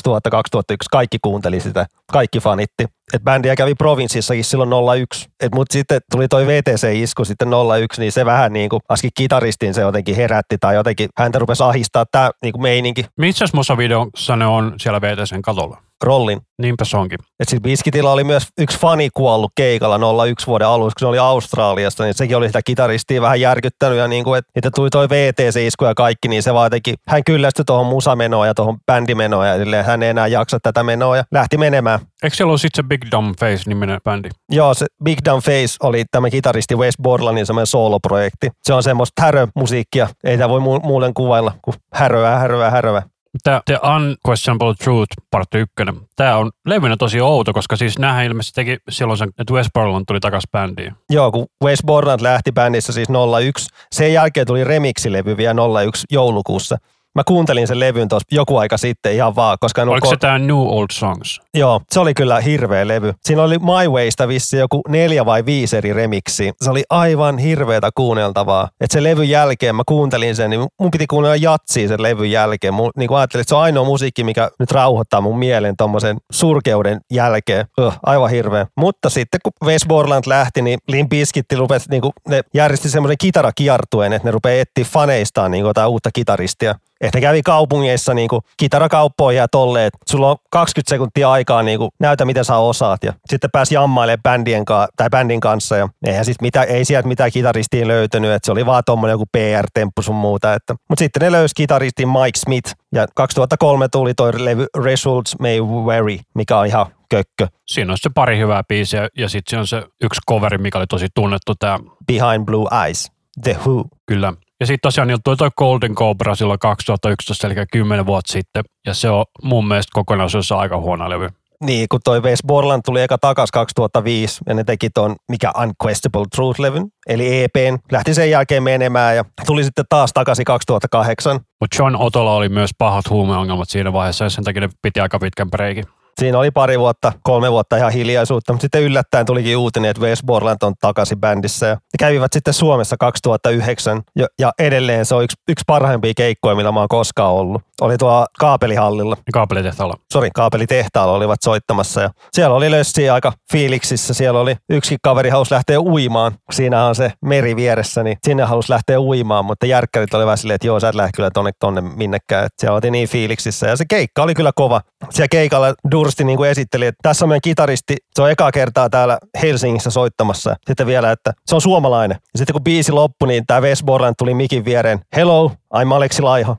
kaikki kuunteli sitä, kaikki fanitti. Et bändiä kävi provinssissakin silloin 01, mutta sitten tuli toi VTC-isku sitten 01, niin se vähän niin kuin aski kitaristiin se jotenkin herätti tai jotenkin häntä rupesi ahistaa tämä niin kuin meininki. Missä musavideossa ne on siellä VTCn katolla? Rollin. Niinpä se onkin. Et siis Biskitillä oli myös yksi fani kuollut keikalla 01 vuoden alussa, kun se oli Australiasta, niin sekin oli sitä kitaristia vähän järkyttänyt ja niin kuin, että, että tuli toi VTC-isku ja kaikki, niin se vaan teki, hän kyllästyi tuohon musamenoon ja tuohon bändimenoon ja silleen, hän ei enää jaksa tätä menoa ja lähti menemään. Eikö siellä ole sitten se Big Dumb Face-niminen bändi? Joo, se Big Dumb Face oli tämä kitaristi Wes Borlandin semmoinen soloprojekti. Se on semmoista härömusiikkia, ei tämä voi mu- muuten kuvailla kuin häröä, häröä, häröä. Tämä The Unquestionable Truth, part 1. Tämä on levynä tosi outo, koska siis nämähän ilmeisesti teki silloin sen, että Wes Borland tuli takaisin bändiin. Joo, kun Wes Borland lähti bändissä siis 01. Sen jälkeen tuli remixilevy vielä 01 joulukuussa. Mä kuuntelin sen levyn tuossa joku aika sitten ihan vaan, koska... Oliko se tämä New Old Songs? Joo, se oli kyllä hirveä levy. Siinä oli My Waysta vissi joku neljä vai viisi eri remiksi. Se oli aivan hirveätä kuunneltavaa. Et se levyn jälkeen mä kuuntelin sen, niin mun piti kuunnella jatsia sen levyn jälkeen. Mun, niin ajattelin, että se on ainoa musiikki, mikä nyt rauhoittaa mun mielen tommosen surkeuden jälkeen. Öh, aivan hirveä. Mutta sitten kun Wes Borland lähti, niin Limp Bizkitti rupesi, niin kuin, ne järjesti semmoisen kitarakiertueen, että ne rupeaa etsiä faneistaan niin kuin, uutta kitaristia. Että kävi kaupungeissa niin kuin kitarakauppoja ja tolleen, että sulla on 20 sekuntia aikaa niin kuin, näytä mitä sä osaat. Ja sitten pääsi jammailemaan bändien ka- tai bändin kanssa ja eihän sit mitä, ei sieltä mitään kitaristia löytynyt, että se oli vaan tuommoinen joku PR-temppu sun muuta. Että. Mutta sitten ne löysi kitaristin Mike Smith ja 2003 tuli toi levy Results May Vary, mikä on ihan kökkö. Siinä on se pari hyvää biisiä ja sitten siinä on se yksi coveri, mikä oli tosi tunnettu tämä Behind Blue Eyes, The Who. Kyllä. Ja sitten tosiaan niillä tuli toi Golden Cobra silloin 2011, eli 10 vuotta sitten. Ja se on mun mielestä kokonaisuudessa aika huono levy. Niin, kun toi Wes Borland tuli eka takas 2005 ja ne teki ton mikä Unquestionable Truth-levyn, eli EPn. Lähti sen jälkeen menemään ja tuli sitten taas takaisin 2008. Mutta John Otolla oli myös pahat huumeongelmat siinä vaiheessa ja sen takia ne piti aika pitkän breikin. Siinä oli pari vuotta, kolme vuotta ihan hiljaisuutta, mutta sitten yllättäen tulikin uutinen, että Wes Borland on takaisin bändissä. Ja ne kävivät sitten Suomessa 2009 ja, ja edelleen se on yksi, yksi parhaimpia keikkoja, millä mä oon koskaan ollut. Oli tuo kaapelihallilla. Kaapelitehtaalla. Sori, kaapelitehtaalla olivat soittamassa ja siellä oli lössiä aika fiiliksissä. Siellä oli yksi kaveri halusi lähteä uimaan. Siinä on se meri vieressä, niin sinne halusi lähteä uimaan, mutta järkkärit oli vähän silleen, että joo, sä et lähde kyllä tonne, tonne minnekään. Että siellä oltiin niin fiiliksissä ja se keikka oli kyllä kova. Siellä keikalla Dursti niin kuin esitteli, että tässä on meidän kitaristi, se on ekaa kertaa täällä Helsingissä soittamassa. Sitten vielä, että se on suomalainen. Ja sitten kun biisi loppui, niin tämä Wes Borland tuli mikin viereen. Hello, I'm Aleksi Laiho.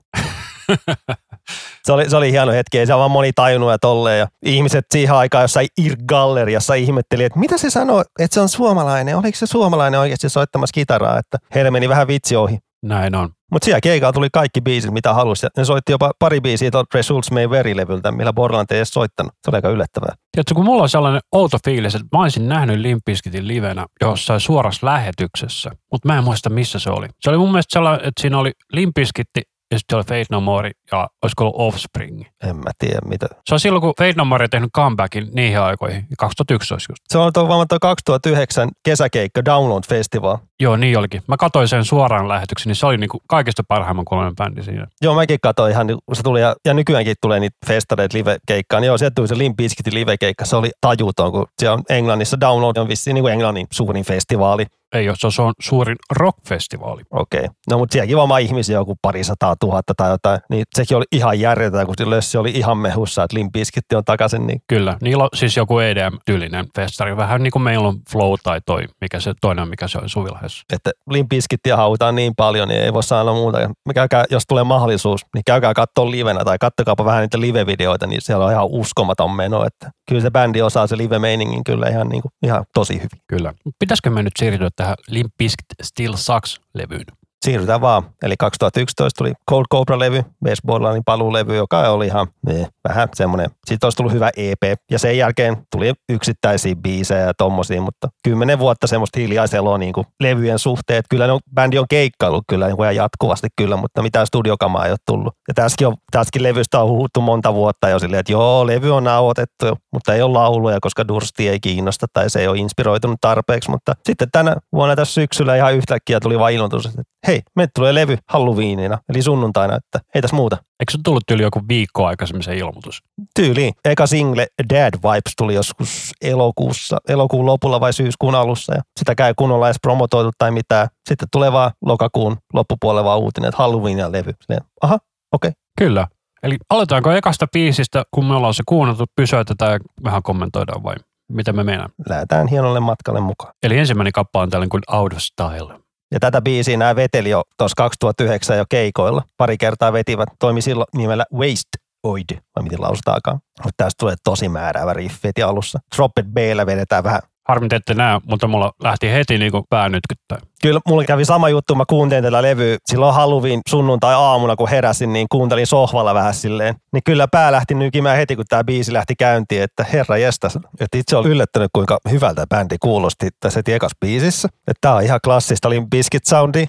se, oli, se oli hieno hetki, ei se vaan moni tajunnut ja tolleen. Ja ihmiset siihen aikaan jossain Ir-galleriassa ihmetteli, että mitä se sanoo, että se on suomalainen. Oliko se suomalainen oikeasti soittamassa kitaraa, että heille meni vähän vitsi ohi. Näin on. Mutta siellä keikalla tuli kaikki biisit, mitä halusi. Ne soitti jopa pari biisiä tuolta Results May Very-levyltä, millä Borland ei edes soittanut. Se oli aika yllättävää. Tiedätkö, kun mulla on sellainen outo fiilis, että mä olisin nähnyt Limpiskitin livenä jossain suorassa lähetyksessä, mutta mä en muista missä se oli. Se oli mun mielestä sellainen, että siinä oli Limpiskitti ja sitten oli Fate No More ja olisiko ollut Offspring. En mä tiedä mitä. Se on silloin, kun Fate No More tehnyt comebackin niihin aikoihin, 2011 just. Se on tuo varmaan tuo 2009 kesäkeikka Download Festival. Joo, niin olikin. Mä katsoin sen suoraan lähetyksen, niin se oli niinku kaikista parhaimman kolmen bändi siinä. Joo, mäkin katsoin ihan, kun se tuli, ja, ja nykyäänkin tulee niitä festareita live-keikkaa, niin joo, sieltä tuli se Limp Bizkitin live-keikka, se oli tajuton, kun se on Englannissa, Download on vissiin niin kuin Englannin suurin festivaali. Ei ole, se on suurin rockfestivaali. Okei. Okay. No mutta sielläkin varmaan ihmisiä joku parisataa tuhatta tai jotain. Niin sekin oli ihan järjetöntä, kun se oli ihan mehussa, että Limp Bizkit on takaisin. Niin. Kyllä. Niillä on siis joku EDM-tyylinen festari. Vähän niin kuin meillä on Flow tai toi, mikä se toinen, mikä se on Suvilahessa. Että Limp Bizkittiä hautaan niin paljon, niin ei voi sanoa muuta. Käykää, jos tulee mahdollisuus, niin käykää katsoa livenä tai kattokaapa vähän niitä live-videoita, niin siellä on ihan uskomaton meno. Että kyllä se bändi osaa se live-meiningin kyllä ihan, niin kuin, ihan tosi hyvin. Kyllä. Pitäisikö me nyt siirtyä tähän Limp Bizkit Still Sucks-levyyn? Siirrytään vaan. Eli 2011 tuli Cold Cobra-levy, Baseballanin paluulevy, joka oli ihan niin, vähän semmoinen. Sitten olisi tullut hyvä EP ja sen jälkeen tuli yksittäisiä biisejä ja tommosia, mutta kymmenen vuotta semmoista hiljaiseloa niin kuin levyjen suhteet. Kyllä no, bändi on keikkaillut kyllä niin kuin jatkuvasti kyllä, mutta mitään studiokamaa ei ole tullut. Ja tässäkin, on, tässäkin levystä on huhuttu monta vuotta jo silleen, että joo, levy on nauhoitettu, mutta ei ole lauluja, koska Dursti ei kiinnosta tai se ei ole inspiroitunut tarpeeksi. Mutta sitten tänä vuonna tässä syksyllä ihan yhtäkkiä tuli vain ilmoitus, että hei, me tulee levy Halloweenina, eli sunnuntaina, että ei tässä muuta. Eikö se tullut yli joku viikko aikaisemmin se ilmoitus? Tyyliin. Eka single Dad Vibes tuli joskus elokuussa, elokuun lopulla vai syyskuun alussa ja sitä ei kunnolla edes promotoitu tai mitään. Sitten tulee vaan lokakuun loppupuolella vaan uutinen, että Halloweenia levy. Silleen, aha, okei. Okay. Kyllä. Eli aloitetaanko ekasta biisistä, kun me ollaan se kuunneltu, pysäytetään ja vähän kommentoidaan vai mitä me meinaan? Lähdetään hienolle matkalle mukaan. Eli ensimmäinen kappale on tällainen kuin Out of Style. Ja tätä biisiä nämä veteli jo tuossa 2009 jo keikoilla. Pari kertaa vetivät, toimi silloin nimellä Waste Oid, vai miten lausutaakaan. Mutta tästä tulee tosi määräävä riffi heti alussa. Dropped b vedetään vähän Harmi, ette näe, mutta mulla lähti heti niin kuin pää nytkyttää. Kyllä mulla kävi sama juttu, mä kuuntelin tätä levyä silloin Halloween sunnuntai aamuna, kun heräsin, niin kuuntelin sohvalla vähän silleen. Niin kyllä pää lähti nykimään heti, kun tämä biisi lähti käyntiin, että herra jestas. Että itse olen yllättänyt, kuinka hyvältä bändi kuulosti tässä ekas biisissä. Että tää on ihan klassista, oli Biscuit Soundi.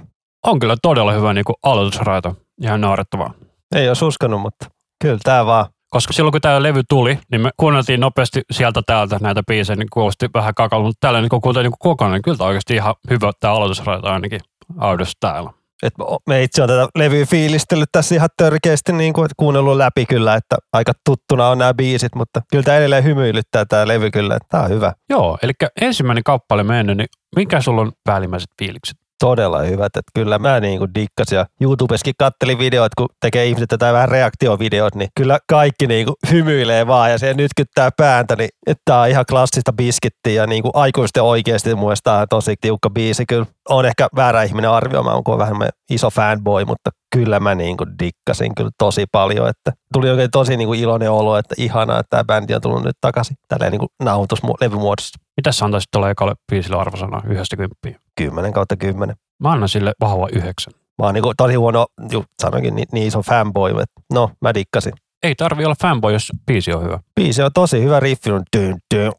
On kyllä todella hyvä niin kuin aloitusraita, ihan naurettavaa. Ei olisi uskonut, mutta kyllä tämä vaan koska silloin kun tämä levy tuli, niin me kuunneltiin nopeasti sieltä täältä näitä biisejä, niin kuulosti vähän kakalta, mutta tällä niin kuuntelin niin kokonaan, niin kyllä tämä oikeasti ihan hyvä tämä aloitusraita ainakin Audios täällä. Et me itse on tätä levyä fiilistellyt tässä ihan törkeästi, niin kuin, että kuunnellut läpi kyllä, että aika tuttuna on nämä biisit, mutta kyllä tämä edelleen hymyilyttää tämä levy kyllä, että tämä on hyvä. Joo, eli ensimmäinen kappale mennyt, niin mikä sulla on päällimmäiset fiilikset? Todella hyvät. Että kyllä mä niin kuin dikkasin ja YouTubeskin kattelin videot, kun tekee ihmiset tätä vähän reaktiovideot, niin kyllä kaikki niin kuin hymyilee vaan ja se nytkyttää pääntä, niin että tää on ihan klassista biskittiä ja niin kuin aikuisten oikeasti mun on tosi tiukka biisi. Kyllä on ehkä väärä ihminen arvioimaan, onko vähän iso fanboy, mutta kyllä mä niin kuin dikkasin kyllä tosi paljon, että tuli oikein tosi niin kuin iloinen olo, että ihanaa, että tämä bändi on tullut nyt takaisin tälleen niin kuin nauhoituslevymuodossa. Mitä sä antaisit tuolla ekalle biisille arvosana yhdestä kymppiä? 10 kautta 10. Mä annan sille vahva yhdeksän. Mä oon niin kuin tosi huono, ju, sanoinkin, niin, niin iso fanboy, että no, mä dikkasin. Ei tarvi olla fanboy, jos biisi on hyvä. Biisi on tosi hyvä riffi, on dyn, dyn,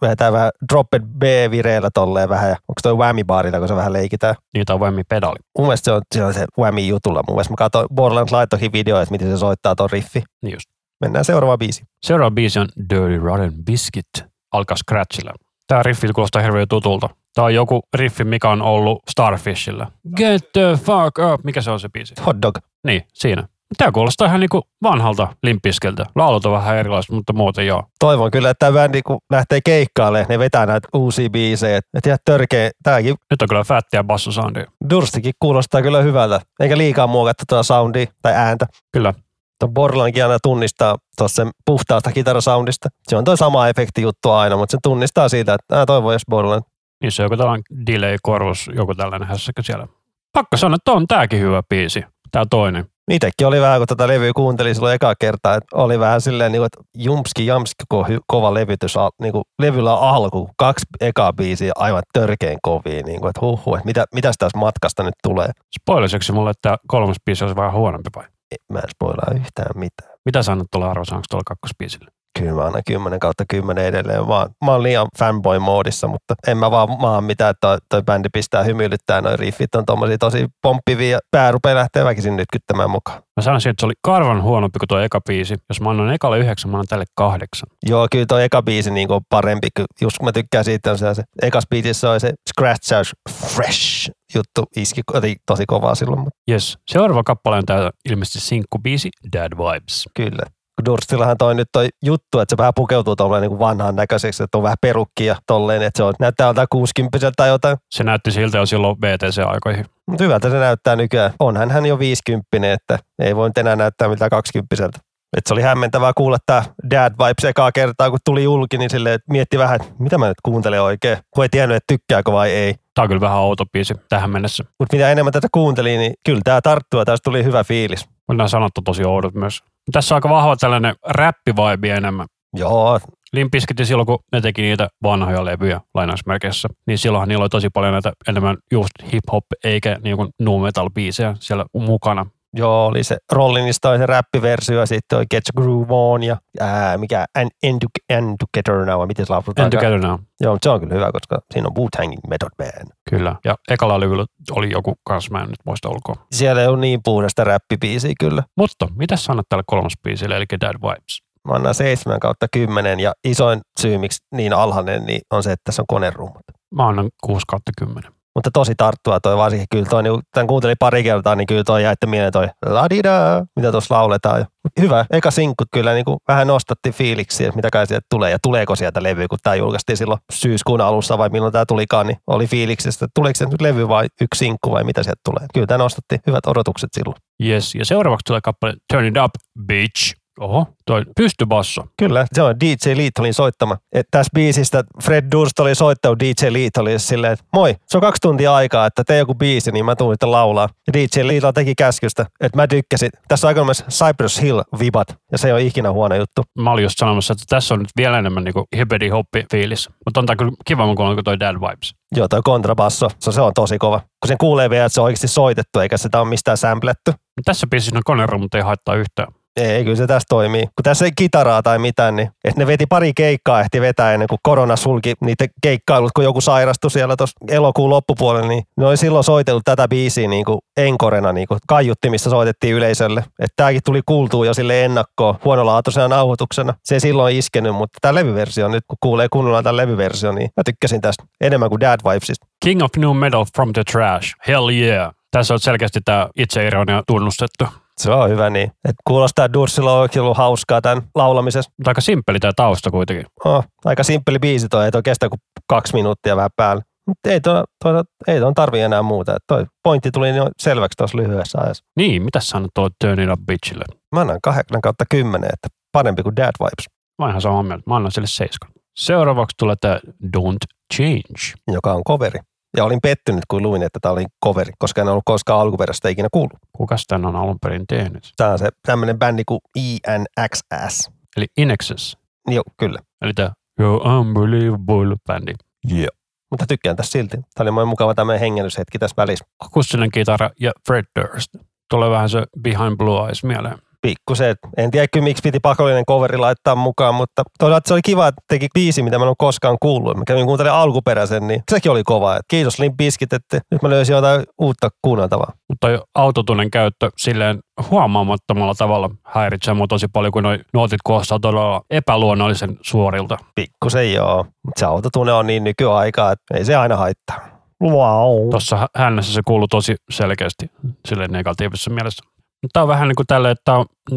Vähän vähän dropped B vireillä tolleen vähän. Ja onko toi whammy baarilla, kun se vähän leikitään? Niitä on whammy pedali. Mun mielestä se on, se, on se whammy jutulla. Mun mielestä mä katsoin, Borderlands laittoihin video, että miten se soittaa ton riffi. Niin just. Mennään seuraavaan biisi. Seuraava biisi on Dirty Rotten Biscuit. Alkaa scratchilla. Tää riffi kuulostaa hirveän tutulta. Tää on joku riffi, mikä on ollut Starfishillä. Get the fuck up. Mikä se on se biisi? Hot dog. Niin, siinä. Tämä kuulostaa ihan niinku vanhalta limpiskeltä. Laulut on vähän erilaiset, mutta muuten joo. Toivon kyllä, että tämä bändi kun lähtee keikkaalle, ne vetää näitä uusia biisejä. Että ihan törkeä. Tääkin. Nyt on kyllä fättiä bassosoundia. Durstikin kuulostaa kyllä hyvältä. Eikä liikaa muokattu tuota soundia tai ääntä. Kyllä. Tuon Borlankin aina tunnistaa tuossa puhtaasta kitarasoundista. Se on tuo sama efekti juttu aina, mutta se tunnistaa siitä, että toivon jos Borland. Niin se on joku tällainen delay-korvus, joku tällainen hässäkö siellä. Pakko sanoa, että on tääkin hyvä biisi. Tää toinen. Itsekin oli vähän, kun tätä levyä kuuntelin silloin ekaa kertaa, että oli vähän silleen, niin kuin, että jumski jamski, kun kova levytys, niin kuin, levyllä on alku, kaksi ekaa biisiä aivan törkeen kovia, niin kuin, että huh, että mitä, mitä tässä matkasta nyt tulee. Spoilisiko mulle, että kolmas biisi olisi vähän huonompi vai? Mä en spoilaa yhtään mitään. Mitä sä annat tuolle arvosanko tuolla kakkosbiisille? Kyllä mä annan 10 kautta 10 edelleen. Mä, mä oon liian fanboy-moodissa, mutta en mä vaan maa mitään, että toi, toi bändi pistää hymyilyttää. Noin riffit on tommosia tosi pomppivia ja pää rupeaa lähteä väkisin nyt kyttämään mukaan. Mä sanoisin, että se oli karvan huonompi kuin tuo eka biisi. Jos mä annan ekalle yhdeksän, mä annan tälle kahdeksan. Joo, kyllä tuo eka biisi niin on parempi. Just kun mä tykkään siitä, on se, se ekas biisissä on se Scratch Fresh juttu iski tosi kovaa silloin. Mutta. Yes. Seuraava kappale on tää ilmeisesti sinkkubiisi Dad Vibes. Kyllä. Durstillahan toi nyt toi juttu, että se vähän pukeutuu tuolleen niin vanhan näköiseksi, että on vähän perukkia tolleen, että se on, näyttää jotain 60 tai jotain. Se näytti siltä jo silloin VTC-aikoihin. Mutta hyvältä se näyttää nykyään. Onhan hän jo 50, että ei voi enää näyttää mitään 20 et se oli hämmentävää kuulla tämä Dad Vibes ekaa kertaa, kun tuli julki, niin että mietti vähän, että mitä mä nyt kuuntelen oikein, kun ei tiennyt, että tykkääkö vai ei. Tämä on kyllä vähän outo biisi tähän mennessä. Mutta mitä enemmän tätä kuuntelin, niin kyllä tämä tarttuu ja tästä tuli hyvä fiilis. On sanottu tosi oudot myös. Tässä on aika vahva tällainen räppivibe enemmän. Joo, Limpiskitin silloin, kun ne teki niitä vanhoja levyjä lainausmerkeissä, niin silloinhan niillä oli tosi paljon näitä enemmän just hip-hop eikä niin kuin nu metal biisejä siellä mukana. Joo, oli se Rollinista oli se räppiversio ja sitten oli Get Your Groove On ja ää, mikä And, and, and Together Now, miten se lausutaan? And Together Now. Joo, mutta se on kyllä hyvä, koska siinä on Wu-Tangin Method Man. Kyllä. Ja ekalla levyllä oli joku kanssa, mä en nyt muista ulkoa. Siellä ei ole niin puhdasta räppibiisiä kyllä. Mutta mitä sanot tälle kolmosbiisille, eli Dead Vibes? Mä annan 7 kautta 10 ja isoin syy, miksi niin alhainen, niin on se, että tässä on konerummat. Mä annan 6 kautta 10. Mutta tosi tarttua toi varsinkin kyllä toi, niin, tämän kuuntelin pari kertaa, niin kyllä toi jäitte mieleen toi ladida, mitä tuossa lauletaan. Hyvä, eka sinkku kyllä niin kuin vähän nostatti fiiliksi, että mitä kai sieltä tulee ja tuleeko sieltä levy, kun tämä julkaistiin silloin syyskuun alussa vai milloin tämä tulikaan, niin oli fiiliksi, että tuleeko se nyt levy vai yksi sinkku vai mitä sieltä tulee. Kyllä tämä nostatti hyvät odotukset silloin. Yes, ja seuraavaksi tulee kappale Turn It Up, Bitch. Oho, toi pystybasso. Kyllä, se on DJ Liitolin soittama. Et tässä biisistä Fred Durst oli soittanut DJ Liitolille silleen, että moi, se on kaksi tuntia aikaa, että tee joku biisi, niin mä tuun sitten laulaa. Ja DJ Liitol teki käskystä, että mä tykkäsin. Tässä on aika myös Cypress Hill vibat, ja se ei ole ikinä huono juttu. Mä olin just sanomassa, että tässä on nyt vielä enemmän niinku hippity hoppi fiilis. Mutta on tää kyllä kiva kuin toi Dad Vibes. Joo, toi kontrabasso, se, se on tosi kova. Kun sen kuulee vielä, että se on oikeasti soitettu, eikä sitä ole mistään samplettu. Tässä biisissä on konero, mutta ei haittaa yhtään. Ei, kyllä se tässä toimii. Kun tässä ei kitaraa tai mitään, niin että ne veti pari keikkaa ehti vetää ennen kuin korona sulki niitä keikkailut, kun joku sairastui siellä tuossa elokuun loppupuolella, niin ne oli silloin soitellut tätä biisiä niin kuin enkorena niin kuin kaiuttimissa soitettiin yleisölle. Että tämäkin tuli kuultua jo sille ennakkoon huonolaatuisena nauhoituksena. Se ei silloin iskenyt, mutta tämä levyversio nyt, kun kuulee kunnolla tämän levyversio, niin mä tykkäsin tästä enemmän kuin Dad Vibesista. King of New Metal from the Trash. Hell yeah. Tässä on selkeästi tämä itseironia tunnustettu. Se on hyvä niin. Et kuulostaa Dursilla on ollut hauskaa tämän laulamisessa. Aika simppeli tämä tausta kuitenkin. Oh, aika simppeli biisi toi, ei toi kestä kuin kaksi minuuttia vähän päällä. Mutta ei tuon toi, ei toi tarvii enää muuta. Et toi pointti tuli jo selväksi tuossa lyhyessä ajassa. Niin, mitä sä annat tuo Turn It Up Bitchille? Mä annan 8 kautta 10, että parempi kuin Dad Vibes. Mä ihan samaa mieltä. Mä annan sille 7. Seuraavaksi tulee tämä Don't Change. Joka on coveri. Ja olin pettynyt, kun luin, että tämä oli coveri, koska en ollut koskaan alkuperäistä ikinä kuullut. Kukas tämän on alun perin tehnyt? Tämä on se tämmöinen bändi kuin ENXS. Eli Inexes. Joo, kyllä. Eli tämä You're Unbelievable bändi. Joo. Mutta tykkään tässä silti. Tämä oli mukava tämmöinen hengellyshetki tässä välissä. Akustinen kitara ja Fred Durst. Tulee vähän se Behind Blue Eyes mieleen pikkusen. En tiedä kyllä, miksi piti pakollinen coveri laittaa mukaan, mutta toisaalta se oli kiva, että teki biisi, mitä mä en ole koskaan kuullut. Mä kävin kuuntelemaan alkuperäisen, niin sekin oli kova. Et kiitos Limp Bizkit, että nyt mä löysin jotain uutta kuunneltavaa. Mutta autotunen käyttö silleen huomaamattomalla tavalla häiritsee mua tosi paljon, kun noi nuotit kuulostaa todella epäluonnollisen suorilta. Pikkusen joo, mutta se autotune on niin nykyaikaa, että ei se aina haittaa. Wow. Tuossa hännessä se kuuluu tosi selkeästi sille negatiivisessa mielessä. Tämä on vähän niin kuin tälle, että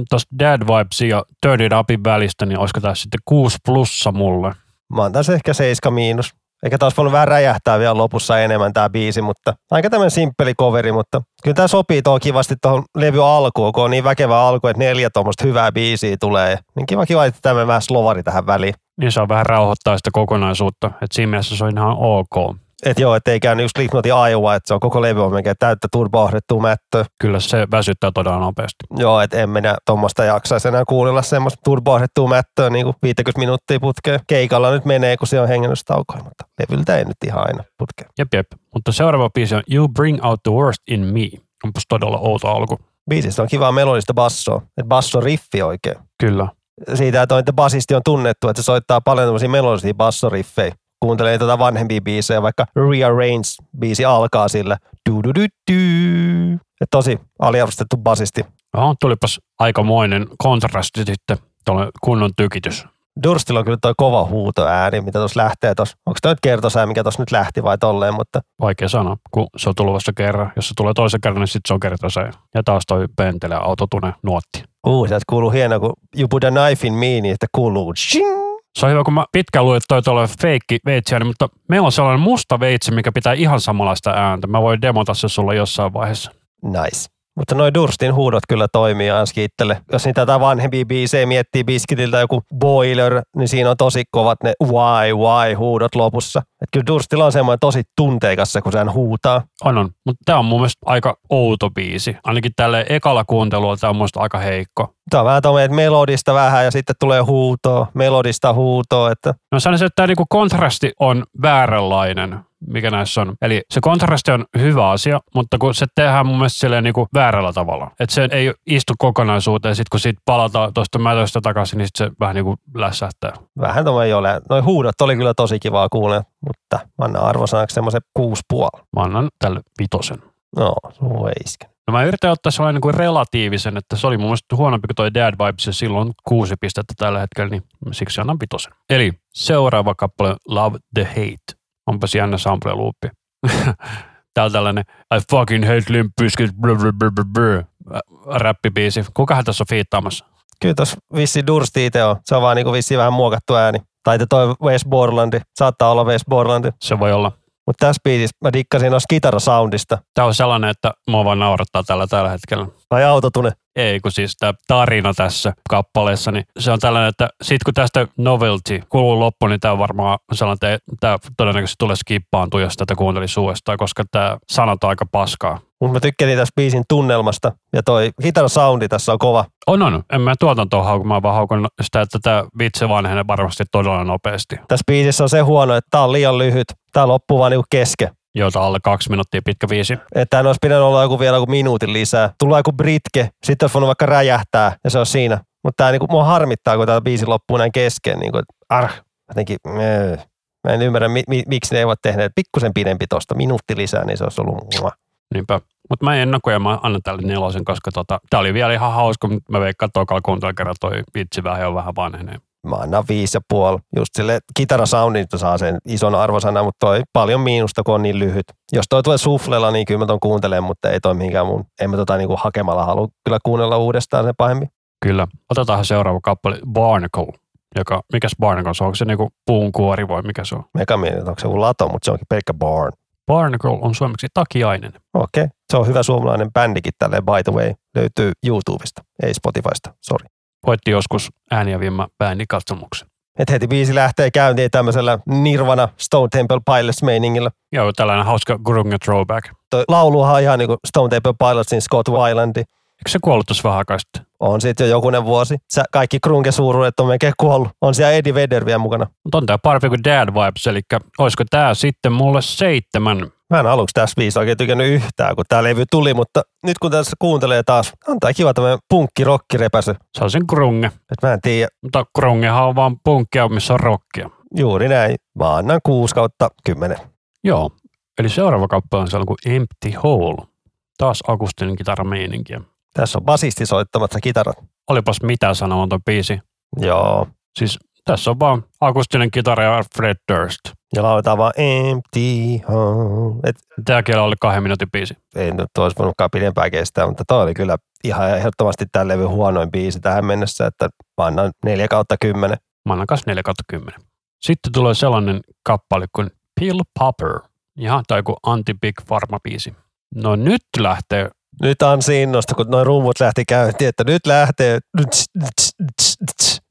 tuosta Dad Vibes ja Turn It Upin välistä, niin olisiko tässä sitten 6 plussa mulle? Mä oon tässä ehkä 7 miinus. Eikä taas voinut vähän räjähtää vielä lopussa enemmän tämä biisi, mutta aika tämmöinen simppeli coveri, mutta kyllä tämä sopii tuohon kivasti tuohon levy alkuun, kun on niin väkevä alku, että neljä tuommoista hyvää biisiä tulee. Niin kiva kiva, että tämmöinen vähän slovari tähän väliin. Niin se on vähän rauhoittaa sitä kokonaisuutta, että siinä mielessä se on ihan ok että joo, ettei käynyt just Slipknotin Iowa, että se on koko levy on melkein täyttä turboahdettua mättöä. Kyllä se väsyttää todella nopeasti. Joo, että en minä tuommoista jaksaisi enää kuunnella semmoista turboahdettua mättöä niin kuin 50 minuuttia putkeen. Keikalla nyt menee, kun se on hengennystaukoja, mutta levyltä ei nyt ihan aina putkeen. Jep, jep. Mutta seuraava biisi on You Bring Out the Worst in Me. Onpas todella outo alku. Biisistä on kivaa melodista bassoa, että basso riffi oikein. Kyllä. Siitä, että, että basisti on tunnettu, että se soittaa paljon tämmöisiä melodisia bassoriffejä kuuntelee tuota vanhempia biisejä, vaikka Rearrange-biisi alkaa sillä du du du du. Tosi aliarvostettu basisti. No, tulipas aikamoinen kontrasti sitten, tuolle kunnon tykitys. Durstilla on kyllä toi kova huutoääni, mitä tuossa lähtee tuossa. Onko toi nyt kertosää, mikä tuossa nyt lähti vai tolleen, mutta... Vaikea sanoa, kun se on tullut vasta kerran. Jos se tulee toisen kerran, niin sitten se on kertosää. Ja taas toi pentele autotune nuotti. Uu, sieltä kuuluu hieno, kun you put a knife in me, niin että kuuluu shing, se on hyvä, kun mä pitkään luin, että toi feikki veitsiä, niin, mutta meillä on sellainen musta veitsi, mikä pitää ihan samanlaista ääntä. Mä voin demota se sulle jossain vaiheessa. Nice. Mutta noi Durstin huudot kyllä toimii ainakin itselle. Jos niitä jotain vanhempia biisejä miettii Biskitiltä joku Boiler, niin siinä on tosi kovat ne why, why huudot lopussa. Et kyllä Durstilla on semmoinen tosi tunteikassa, kun sehän huutaa. On, on. Mutta tämä on mun mielestä aika outo biisi. Ainakin tälle ekalla kuuntelulla tämä on mun aika heikko. Tämä on vähän tommoinen, että melodista vähän ja sitten tulee huutoa, melodista huutoa. Että No sanoisin, että tämä niinku kontrasti on vääränlainen, mikä näissä on. Eli se kontrasti on hyvä asia, mutta kun se tehdään mun mielestä silleen niinku väärällä tavalla. Että se ei istu kokonaisuuteen, sitten kun siitä palataan tuosta mätöstä takaisin, niin sit se vähän niinku lässähtää. vähän tommoinen ei ole. Noi huudot oli kyllä tosi kivaa kuulla, mutta mä annan arvosanaksi semmoisen kuusi puoli. Mä annan tälle vitosen. No, ei isken. No mä yritän ottaa sellainen kuin relatiivisen, että se oli mun mielestä huonompi kuin toi Dad Vibes ja silloin kuusi pistettä tällä hetkellä, niin siksi annan vitosen. Eli seuraava kappale Love the Hate. Onpas jännä sample loopi. Tää on tällainen I fucking hate Limp Bizkit, räppibiisi. Kukahan tässä on fiittaamassa? Kyllä tuossa vissi Dursti itse on. Se on vaan niinku vissi vähän muokattu ääni. Tai toi West Borlandi. Saattaa olla West Borlandi. Se voi olla. Mutta tässä biisissä mä dikkasin noista kitarasoundista. Tämä on sellainen, että mua vaan naurattaa tällä tällä hetkellä. Tai autotune. Ei, kun siis tämä tarina tässä kappaleessa, niin se on tällainen, että sit kun tästä novelty kuluu loppu, niin tämä varmaan sellainen, että tämä todennäköisesti tulee skippaantua, jos tätä kuuntelisi uudestaan, koska tämä sanot aika paskaa. Mutta mä tykkäsin tästä biisin tunnelmasta. Ja toi kitarasoundi tässä on kova. On, on. En mä tuotantoa hauku, mä vaan haukun sitä, että tämä vitsi vanhenee varmasti todella nopeasti. Tässä biisissä on se huono, että tää on liian lyhyt. Tää loppuu vaan niinku kesken. Jota alle kaksi minuuttia pitkä viisi. Että tää olisi pitänyt olla joku vielä joku minuutin lisää. Tulee joku britke, sitten olisi voinut vaikka räjähtää ja se on siinä. Mutta tää niinku, mua harmittaa, kun tää biisi loppuu näin kesken. Niinku, arh, jotenkin, öö. Mä en ymmärrä, mi- mi- miksi ne eivät tehneet pikkusen pidempi tosta, minuutti lisää, niin se olisi ollut mua. Niinpä. Mutta mä en ennakoja, mä annan tälle nelosen, koska tota, tää oli vielä ihan hauska, mutta mä veikkaan, tokalla kuuntelun kerran toi vitsi vähän jo vähän vanhenee. Mä annan viisi ja puoli. Just sille kitarasoundista saa sen ison arvosana, mutta toi paljon miinusta, kun on niin lyhyt. Jos toi tulee suflella, niin kyllä mä ton kuuntelen, mutta ei toi mihinkään mun. En mä tota niinku hakemalla halua kyllä kuunnella uudestaan se pahemmin. Kyllä. Otetaan seuraava kappale, Barnacle. Joka, mikäs Barnacle se on? Onko se niinku puun kuori vai mikä se on? Mega mietin, onko se joku lato, mutta se onkin pelkkä barn. Barnacle on suomeksi takiainen. Okei. Okay. Se on hyvä suomalainen bändikin tälleen by the way. Löytyy YouTubesta, ei Spotifysta, sorry. Voitti joskus ääniä viemä bändin katsomuksen. Et heti biisi lähtee käyntiin tämmöisellä Nirvana Stone Temple Pilots meiningillä. Joo, tällainen hauska grunge throwback. Toi lauluhan on ihan niin kuin Stone Temple Pilotsin Scott Weiland. Eikö se kuollut tuossa vähän? On siitä jo jokunen vuosi. Sä, kaikki grunge-suuruudet on melkein kuollut. On siellä Eddie Vedder vielä mukana. Mutta on tää parempi kuin Dad Vibes, eli olisiko tää sitten mulle seitsemän? Mä en aluksi tässä biisissä oikein tykännyt yhtään, kun tää levy tuli, mutta nyt kun tässä kuuntelee taas, on tää kiva tämmöinen punkki rockirepäsy. Se on sen grunge. Et mä en tiedä, Mutta grungehan on vaan punkkia, missä on rockia. juuri näin. Mä annan 6 kautta 10. Joo. Eli seuraava kappale on sellainen kuin Empty Hole. Taas akustinen kitarameininkiä. Tässä on basisti soittamassa kitarat. Olipas mitä sanomaton biisi. Joo. Siis tässä on vaan akustinen kitara ja Fred Durst. Ja lauletaan vaan empty hole. Et Tämäkin oli kahden minuutin biisi. ei nyt olisi voinutkaan pidempään kestää, mutta toi oli kyllä ihan ehdottomasti tämän levyn huonoin biisi tähän mennessä, että mä annan 4 kautta 10. Mä annan kanssa 4 10. Sitten tulee sellainen kappale kuin Pill Popper. Ihan tai joku anti-Big Pharma-biisi. No nyt lähtee. Nyt on innosta, kun noin rummut lähti käyntiin, että nyt lähtee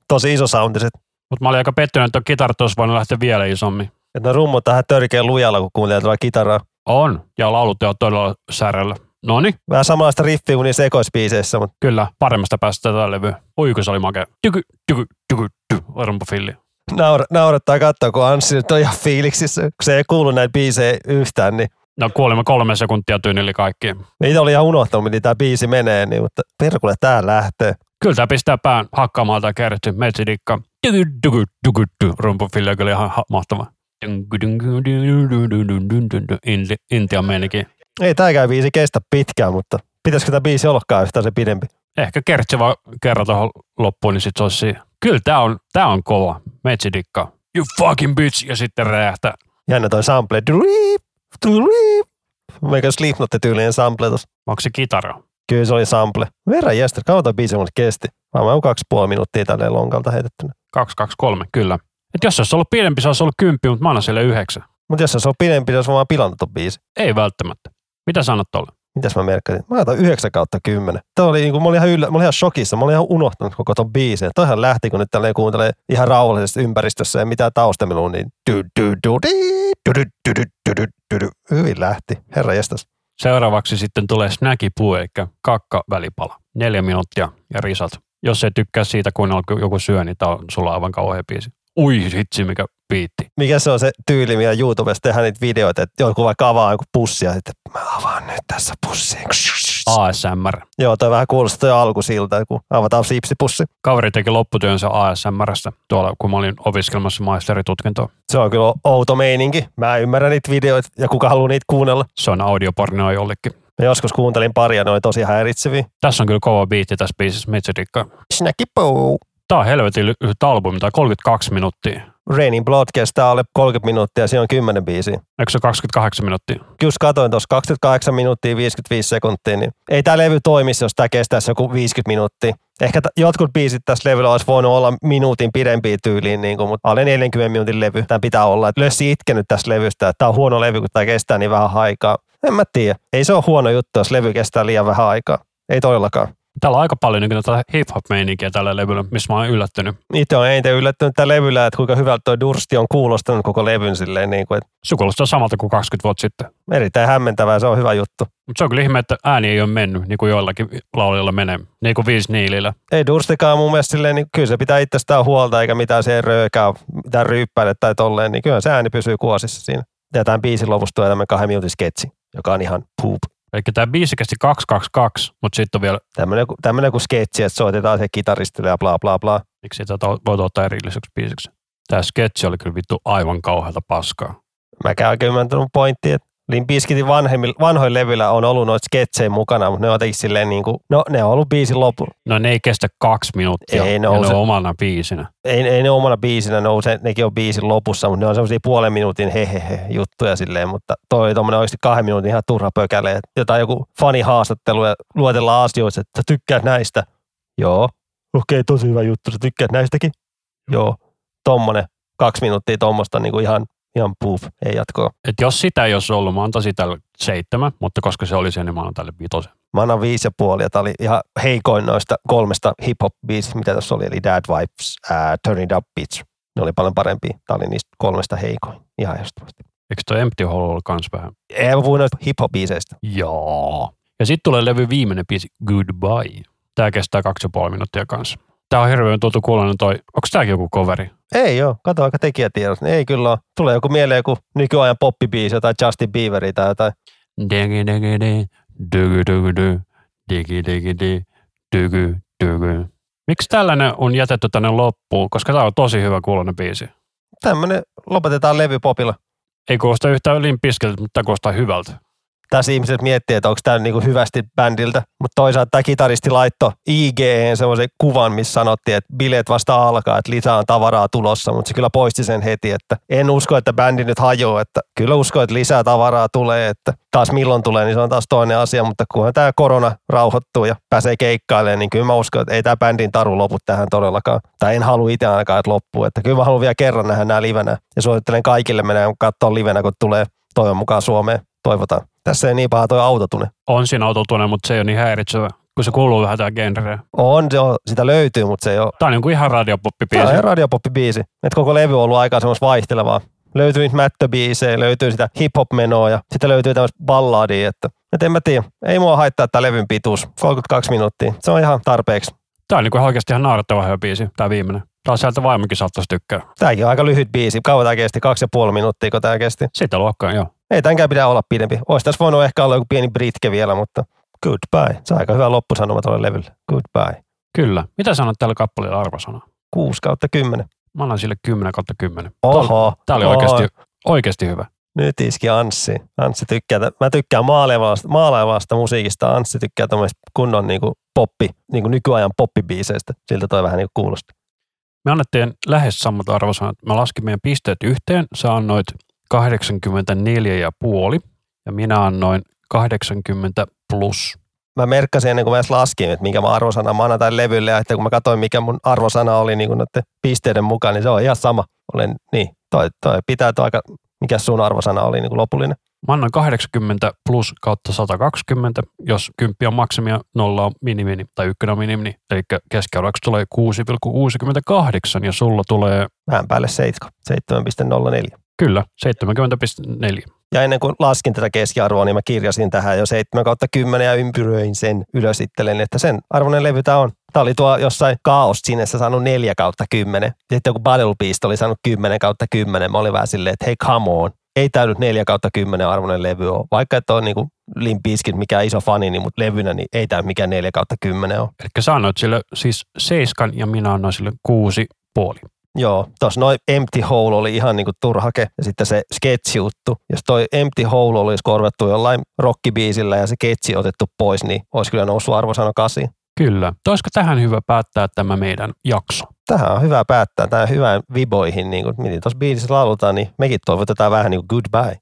tosi iso soundiset. Mutta mä olin aika pettynyt, että kitarat olisi voinut lähteä vielä isommin. Että ne rummut tähän törkeä lujalla, kun kuuntelee tuolla kitaraa. On. Ja laulut on todella särellä. Noni, Vähän samanlaista riffiä kuin niissä ekoisbiiseissä, mutta kyllä. Paremmasta päästä tätä levyä. Ui, kun se oli makea. Tyky, tyky, tyky, tyky. Rumpafilli. naura, naurattaa katsoa, kun Anssi nyt on ihan fiiliksissä, kun se ei kuulu näitä biisejä yhtään, niin No kuulimme kolme sekuntia tyynili kaikki. Itse oli ihan unohtanut, miten tämä biisi menee, niin, mutta perkulle tää lähtee. Kyllä tämä pistää pään hakkaamaan tai kerty. Metsidikka. Tyky, tyky, tyky, tyky. Rumpafilli on kyllä ihan ha- mahtava. Inti- Intian meininki. Ei tämäkään biisi kestä pitkään, mutta pitäisikö tämä biisi ollakaan yhtään se pidempi? Ehkä kertsi vaan kerran tuohon loppuun, niin sit se olisi siinä. Kyllä tää on, tää on kova. Metsidikka. You fucking bitch. Ja sitten räjähtää. Jännä toi sample. Druip, druip. Meikä tyylinen sample tossa. Onko se kitara? Kyllä se oli sample. Verran jästä, kauan toi biisi mulle kesti. Varmaan kaksi puoli minuuttia tälleen lonkalta heitettynä. 223, kyllä. Et jos se olisi ollut pidempi, se olisi ollut kymppi, mutta mä annan sille yhdeksän. Mutta jos se on pidempi, se olisi vaan pilannut ton biisi. Ei välttämättä. Mitä sanot tuolle? Mitäs mä merkkasin? Mä laitan 9 kautta 10. Tämä oli, niin kuin, mä, olin ihan yllä, mä olin ihan shokissa. Mä olin ihan unohtanut koko ton biisin. Toihan lähti, kun nyt tälleen kuuntelee ihan rauhallisessa ympäristössä ja mitään taustameluun, niin du, du, du, di, du, du, du, du, du, du, du, du. hyvin lähti. Herra jestas. Seuraavaksi sitten tulee snäkipuu, eli kakka välipala. Neljä minuuttia ja risat. Jos ei tykkää siitä, kun joku syö, niin tämä on sulla aivan kauhean biisi. Ui, hitsi, mikä biitti. Mikä se on se tyyli, mitä YouTubessa tehdään niitä videoita, että joku vaikka avaa joku pussia, että mä avaan nyt tässä pussiin. ASMR. Joo, toi vähän kuulostaa toi alku siltä, kun avataan sipsipussi. Kaveri teki lopputyönsä ASMRssä tuolla, kun mä olin opiskelemassa maisteritutkintoa. Se on kyllä outo meininki. Mä ymmärrän niitä videoita ja kuka haluaa niitä kuunnella. Se on audiopornoa jollekin. Mä joskus kuuntelin paria, ne oli tosi häiritseviä. Tässä on kyllä kova biitti tässä biisissä, Mitsi dikkaa. Tää on helvetin lyhyt albumi, tai 32 minuuttia. Raining Blood kestää alle 30 minuuttia, siinä on 10 biisiä. Eikö se 28 minuuttia? Just katoin tuossa 28 minuuttia 55 sekuntia, niin ei tämä levy toimisi, jos tämä kestäisi joku 50 minuuttia. Ehkä t- jotkut biisit tässä levyllä olisi voinut olla minuutin pidempiä tyyliin, niin kuin, mutta alle 40 minuutin levy tämä pitää olla. Et Lössi itkenyt tästä levystä, että tämä on huono levy, kun tämä kestää niin vähän aikaa. En mä tiedä. Ei se ole huono juttu, jos levy kestää liian vähän aikaa. Ei todellakaan. Täällä on aika paljon niin tätä hip-hop-meininkiä tällä levyllä, missä mä oon yllättynyt. Itse on eniten yllättynyt tällä levyllä, että kuinka hyvältä tuo Dursti on kuulostanut koko levyn silleen, niin kuin, että Se kuulostaa samalta kuin 20 vuotta sitten. erittäin hämmentävää, se on hyvä juttu. Mutta se on kyllä ihme, että ääni ei ole mennyt, niin kuin joillakin laulilla menee. Niin kuin Vince Neilillä. Ei Durstikaan mun mielestä silleen, niin kyllä se pitää itsestään huolta, eikä mitään se röökää, mitään ryyppäile tai tolleen, niin kyllä se ääni pysyy kuosissa siinä. Ja tämän biisin lopussa tulee tämmöinen kahden minuutin sketsi, joka on ihan poop. Eli tämä biisi kesti 222, mutta sitten on vielä, Tämmöinen, ku- tämmöinen kuin sketsi, että soitetaan se kitaristille ja bla bla bla. miksi sitä voi ottaa erilliseksi biisiksi. Tämä sketsi oli kyllä vittu aivan kauheata paskaa. Mä käyn oikein ymmärtänyt pointti, että Limp Bizkitin vanhemmilla- vanhoilla levyillä on ollut noita sketsejä mukana, mutta ne on jotenkin silleen niin kuin, no ne on ollut biisin lopu. No ne ei kestä kaksi minuuttia, Ei ne ne on omana biisinä. Ei, ei ne omana biisinä, ne on, se, nekin on biisin lopussa, mutta ne on semmoisia puolen minuutin hehehe juttuja silleen, mutta toi oli tommonen oikeasti kahden minuutin ihan turha pökäle, jotain joku fanihaastattelu ja luetellaan asioita, että sä tykkäät näistä. Joo. Okei, okay, tosi hyvä juttu, sä tykkäät näistäkin? Joo. Tommonen, kaksi minuuttia tommosta niin kuin ihan, ihan puuf, ei jatkoa. Et jos sitä ei olisi ollut, mä antaisin tälle seitsemän, mutta koska se oli se, niin mä annan tälle vitosen. Mä annan viisi ja puoli, ja tää oli ihan heikoin noista kolmesta hip-hop-biisistä, mitä tässä oli, eli Dad Vibes, ää, Turn It Up Bitch. Ne oli paljon parempia. Tää oli niistä kolmesta heikoin, ihan ehdottomasti. Eikö toi Empty Hole ollut kans vähän? Ei mä puhun noista hip-hop-biiseistä. Joo. Ja sitten tulee levy viimeinen biisi, Goodbye. Tää kestää kaksi ja puoli minuuttia kanssa. Tää on hirveän tuttu kuulonen toi. Onko tääkin joku coveri? Ei joo, kato aika tekijätiedosta. Ei kyllä ole. Tulee joku mieleen joku nykyajan poppibiisi, jotain Justin Bieberia tai jotain. Digi digi di, dygy dygy dy, digi digi di, dygy dygy. Miksi tällainen on jätetty tänne loppuun? Koska tää on tosi hyvä kuulonen biisi. Tämmönen, lopetetaan levy popilla. Ei kuulosta yhtään limpiskiltä, mutta kuulostaa hyvältä. Tässä ihmiset miettii, että onko tämä niinku hyvästi bändiltä, mutta toisaalta tämä kitaristi laitto IGeen semmoisen kuvan, missä sanottiin, että bileet vasta alkaa, että lisää on tavaraa tulossa, mutta se kyllä poisti sen heti, että en usko, että bändi nyt hajoaa, että kyllä usko, että lisää tavaraa tulee, että taas milloin tulee, niin se on taas toinen asia, mutta kunhan tämä korona rauhoittuu ja pääsee keikkailemaan, niin kyllä mä uskon, että ei tämä bändin taru lopu tähän todellakaan. Tai en halua itse ainakaan, että loppuu, että kyllä mä haluan vielä kerran nähdä nämä livenä ja suosittelen kaikille mennä katsoa livenä, kun tulee toivon mukaan Suomeen. Toivotaan. Tässä ei niin paha toi autotune. On siinä autotune, mutta se ei ole niin häiritsevä, kun se kuuluu vähän tähän genreen. On, se on, sitä löytyy, mutta se ei ole. Tää on niin kuin ihan Tämä radiopoppibiisi. on ihan radiopoppibiisi. Et koko levy on ollut aika semmoista vaihtelevaa. Löytyy niitä mättöbiisejä, löytyy sitä hip-hop-menoa ja sitten löytyy tämmöistä balladia, että et en mä tiedä. Ei mua haittaa tämä levyn pituus. 32 minuuttia. Se on ihan tarpeeksi. Tää on niin kuin oikeasti ihan naurettava hyvä biisi, tää viimeinen. Tää on sieltä vaimokin saattaisi tykkää. Tämäkin on aika lyhyt biisi. Kauan tämä kesti? Kaksi ja puoli minuuttia, kun tämä kesti. Sitä luokkaa, joo. Ei tämänkään pidä olla pidempi. Olisi tässä voinut ehkä olla joku pieni britke vielä, mutta goodbye. Se on aika hyvä loppusanoma tuolle levylle. Goodbye. Kyllä. Mitä sanot tällä kappaleella arvosana? 6 kautta 10. Mä annan sille 10 kautta 10. Oho. Tää oli oho. oikeasti, oikeasti hyvä. Nyt iski Anssi. Anssi tykkää, mä tykkään maalailevasta, maalailevasta musiikista. Anssi tykkää tämmöistä kunnon niinku poppi, niinku nykyajan poppibiiseistä. Siltä toi vähän niinku kuulosti. Me annettiin lähes samat arvosanat. Mä laskin meidän pisteet yhteen. Sä annoit 84,5 ja minä annoin 80 plus. Mä merkkasin ennen kuin mä edes laskin, että minkä mä arvosana mä annan tälle levylle. Ja että kun mä katsoin, mikä mun arvosana oli niin noiden pisteiden mukaan, niin se on ihan sama. Olen, niin, toi, toi pitää toi aika Mikä sun arvosana oli niin kuin lopullinen? Mä annan 80 plus kautta 120, jos 10 on maksimia, 0 on minimini tai 1 on minimini. Eli keskiarvoksi tulee 6,68 ja sulla tulee Vähän päälle 7, 7,04. Kyllä 70,4. Ja ennen kuin laskin tätä keskiarvoa, niin mä kirjasin tähän jo 7 kautta 10 ja ympyröin sen ylös itselleni, että sen arvoinen levy tää on. Tämä oli tuo jossain Chaos sinessä saanut 4 kautta 10. Sitten joku Battle Beast oli saanut 10 kautta 10. Mä olin vähän silleen, että hei come on. Ei tämä nyt 4 kautta 10 arvoinen levy ole. Vaikka et ole niin Limp Bizkit mikään iso fani, niin, mutta levynä niin ei tämä mikään 4 kautta 10 ole. Eli sä annoit sille siis seiskan ja minä annoin sille kuusi puoli. Joo, tuossa noin Empty Hole oli ihan niinku turhake ja sitten se sketsi-juttu. Jos toi Empty Hole olisi korvattu jollain rockibiisillä ja se sketsi otettu pois, niin olisi kyllä noussut arvosana kasi. Kyllä. Olisiko tähän hyvä päättää tämä meidän jakso? Tähän on hyvä päättää, tähän hyvään viboihin, niin kuin miten tuossa biisissä laulutaan, niin mekin toivotetaan vähän niin kuin goodbye.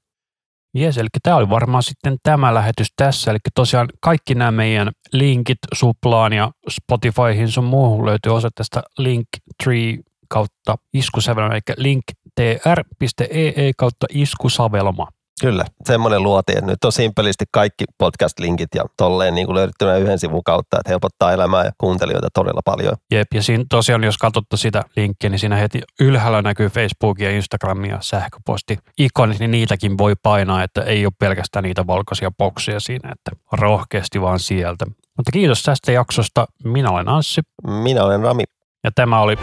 Jes, eli tämä oli varmaan sitten tämä lähetys tässä. Eli tosiaan kaikki nämä meidän linkit Suplaan ja Spotifyhin sun muuhun löytyy osoitteesta Linktree kautta iskusävelma, eli linktr.ee kautta iskusavelma. Kyllä, semmoinen luotiin, että nyt on simpelisti kaikki podcast-linkit ja tolleen niin löydettynä yhden sivun kautta, että helpottaa elämää ja kuuntelijoita todella paljon. Jep, ja siinä tosiaan, jos katsotte sitä linkkiä, niin siinä heti ylhäällä näkyy Facebook ja Instagram ja sähköposti ikonit, niin niitäkin voi painaa, että ei ole pelkästään niitä valkoisia bokseja siinä, että rohkeasti vaan sieltä. Mutta kiitos tästä jaksosta. Minä olen Anssi Minä olen Rami. ja tämä oli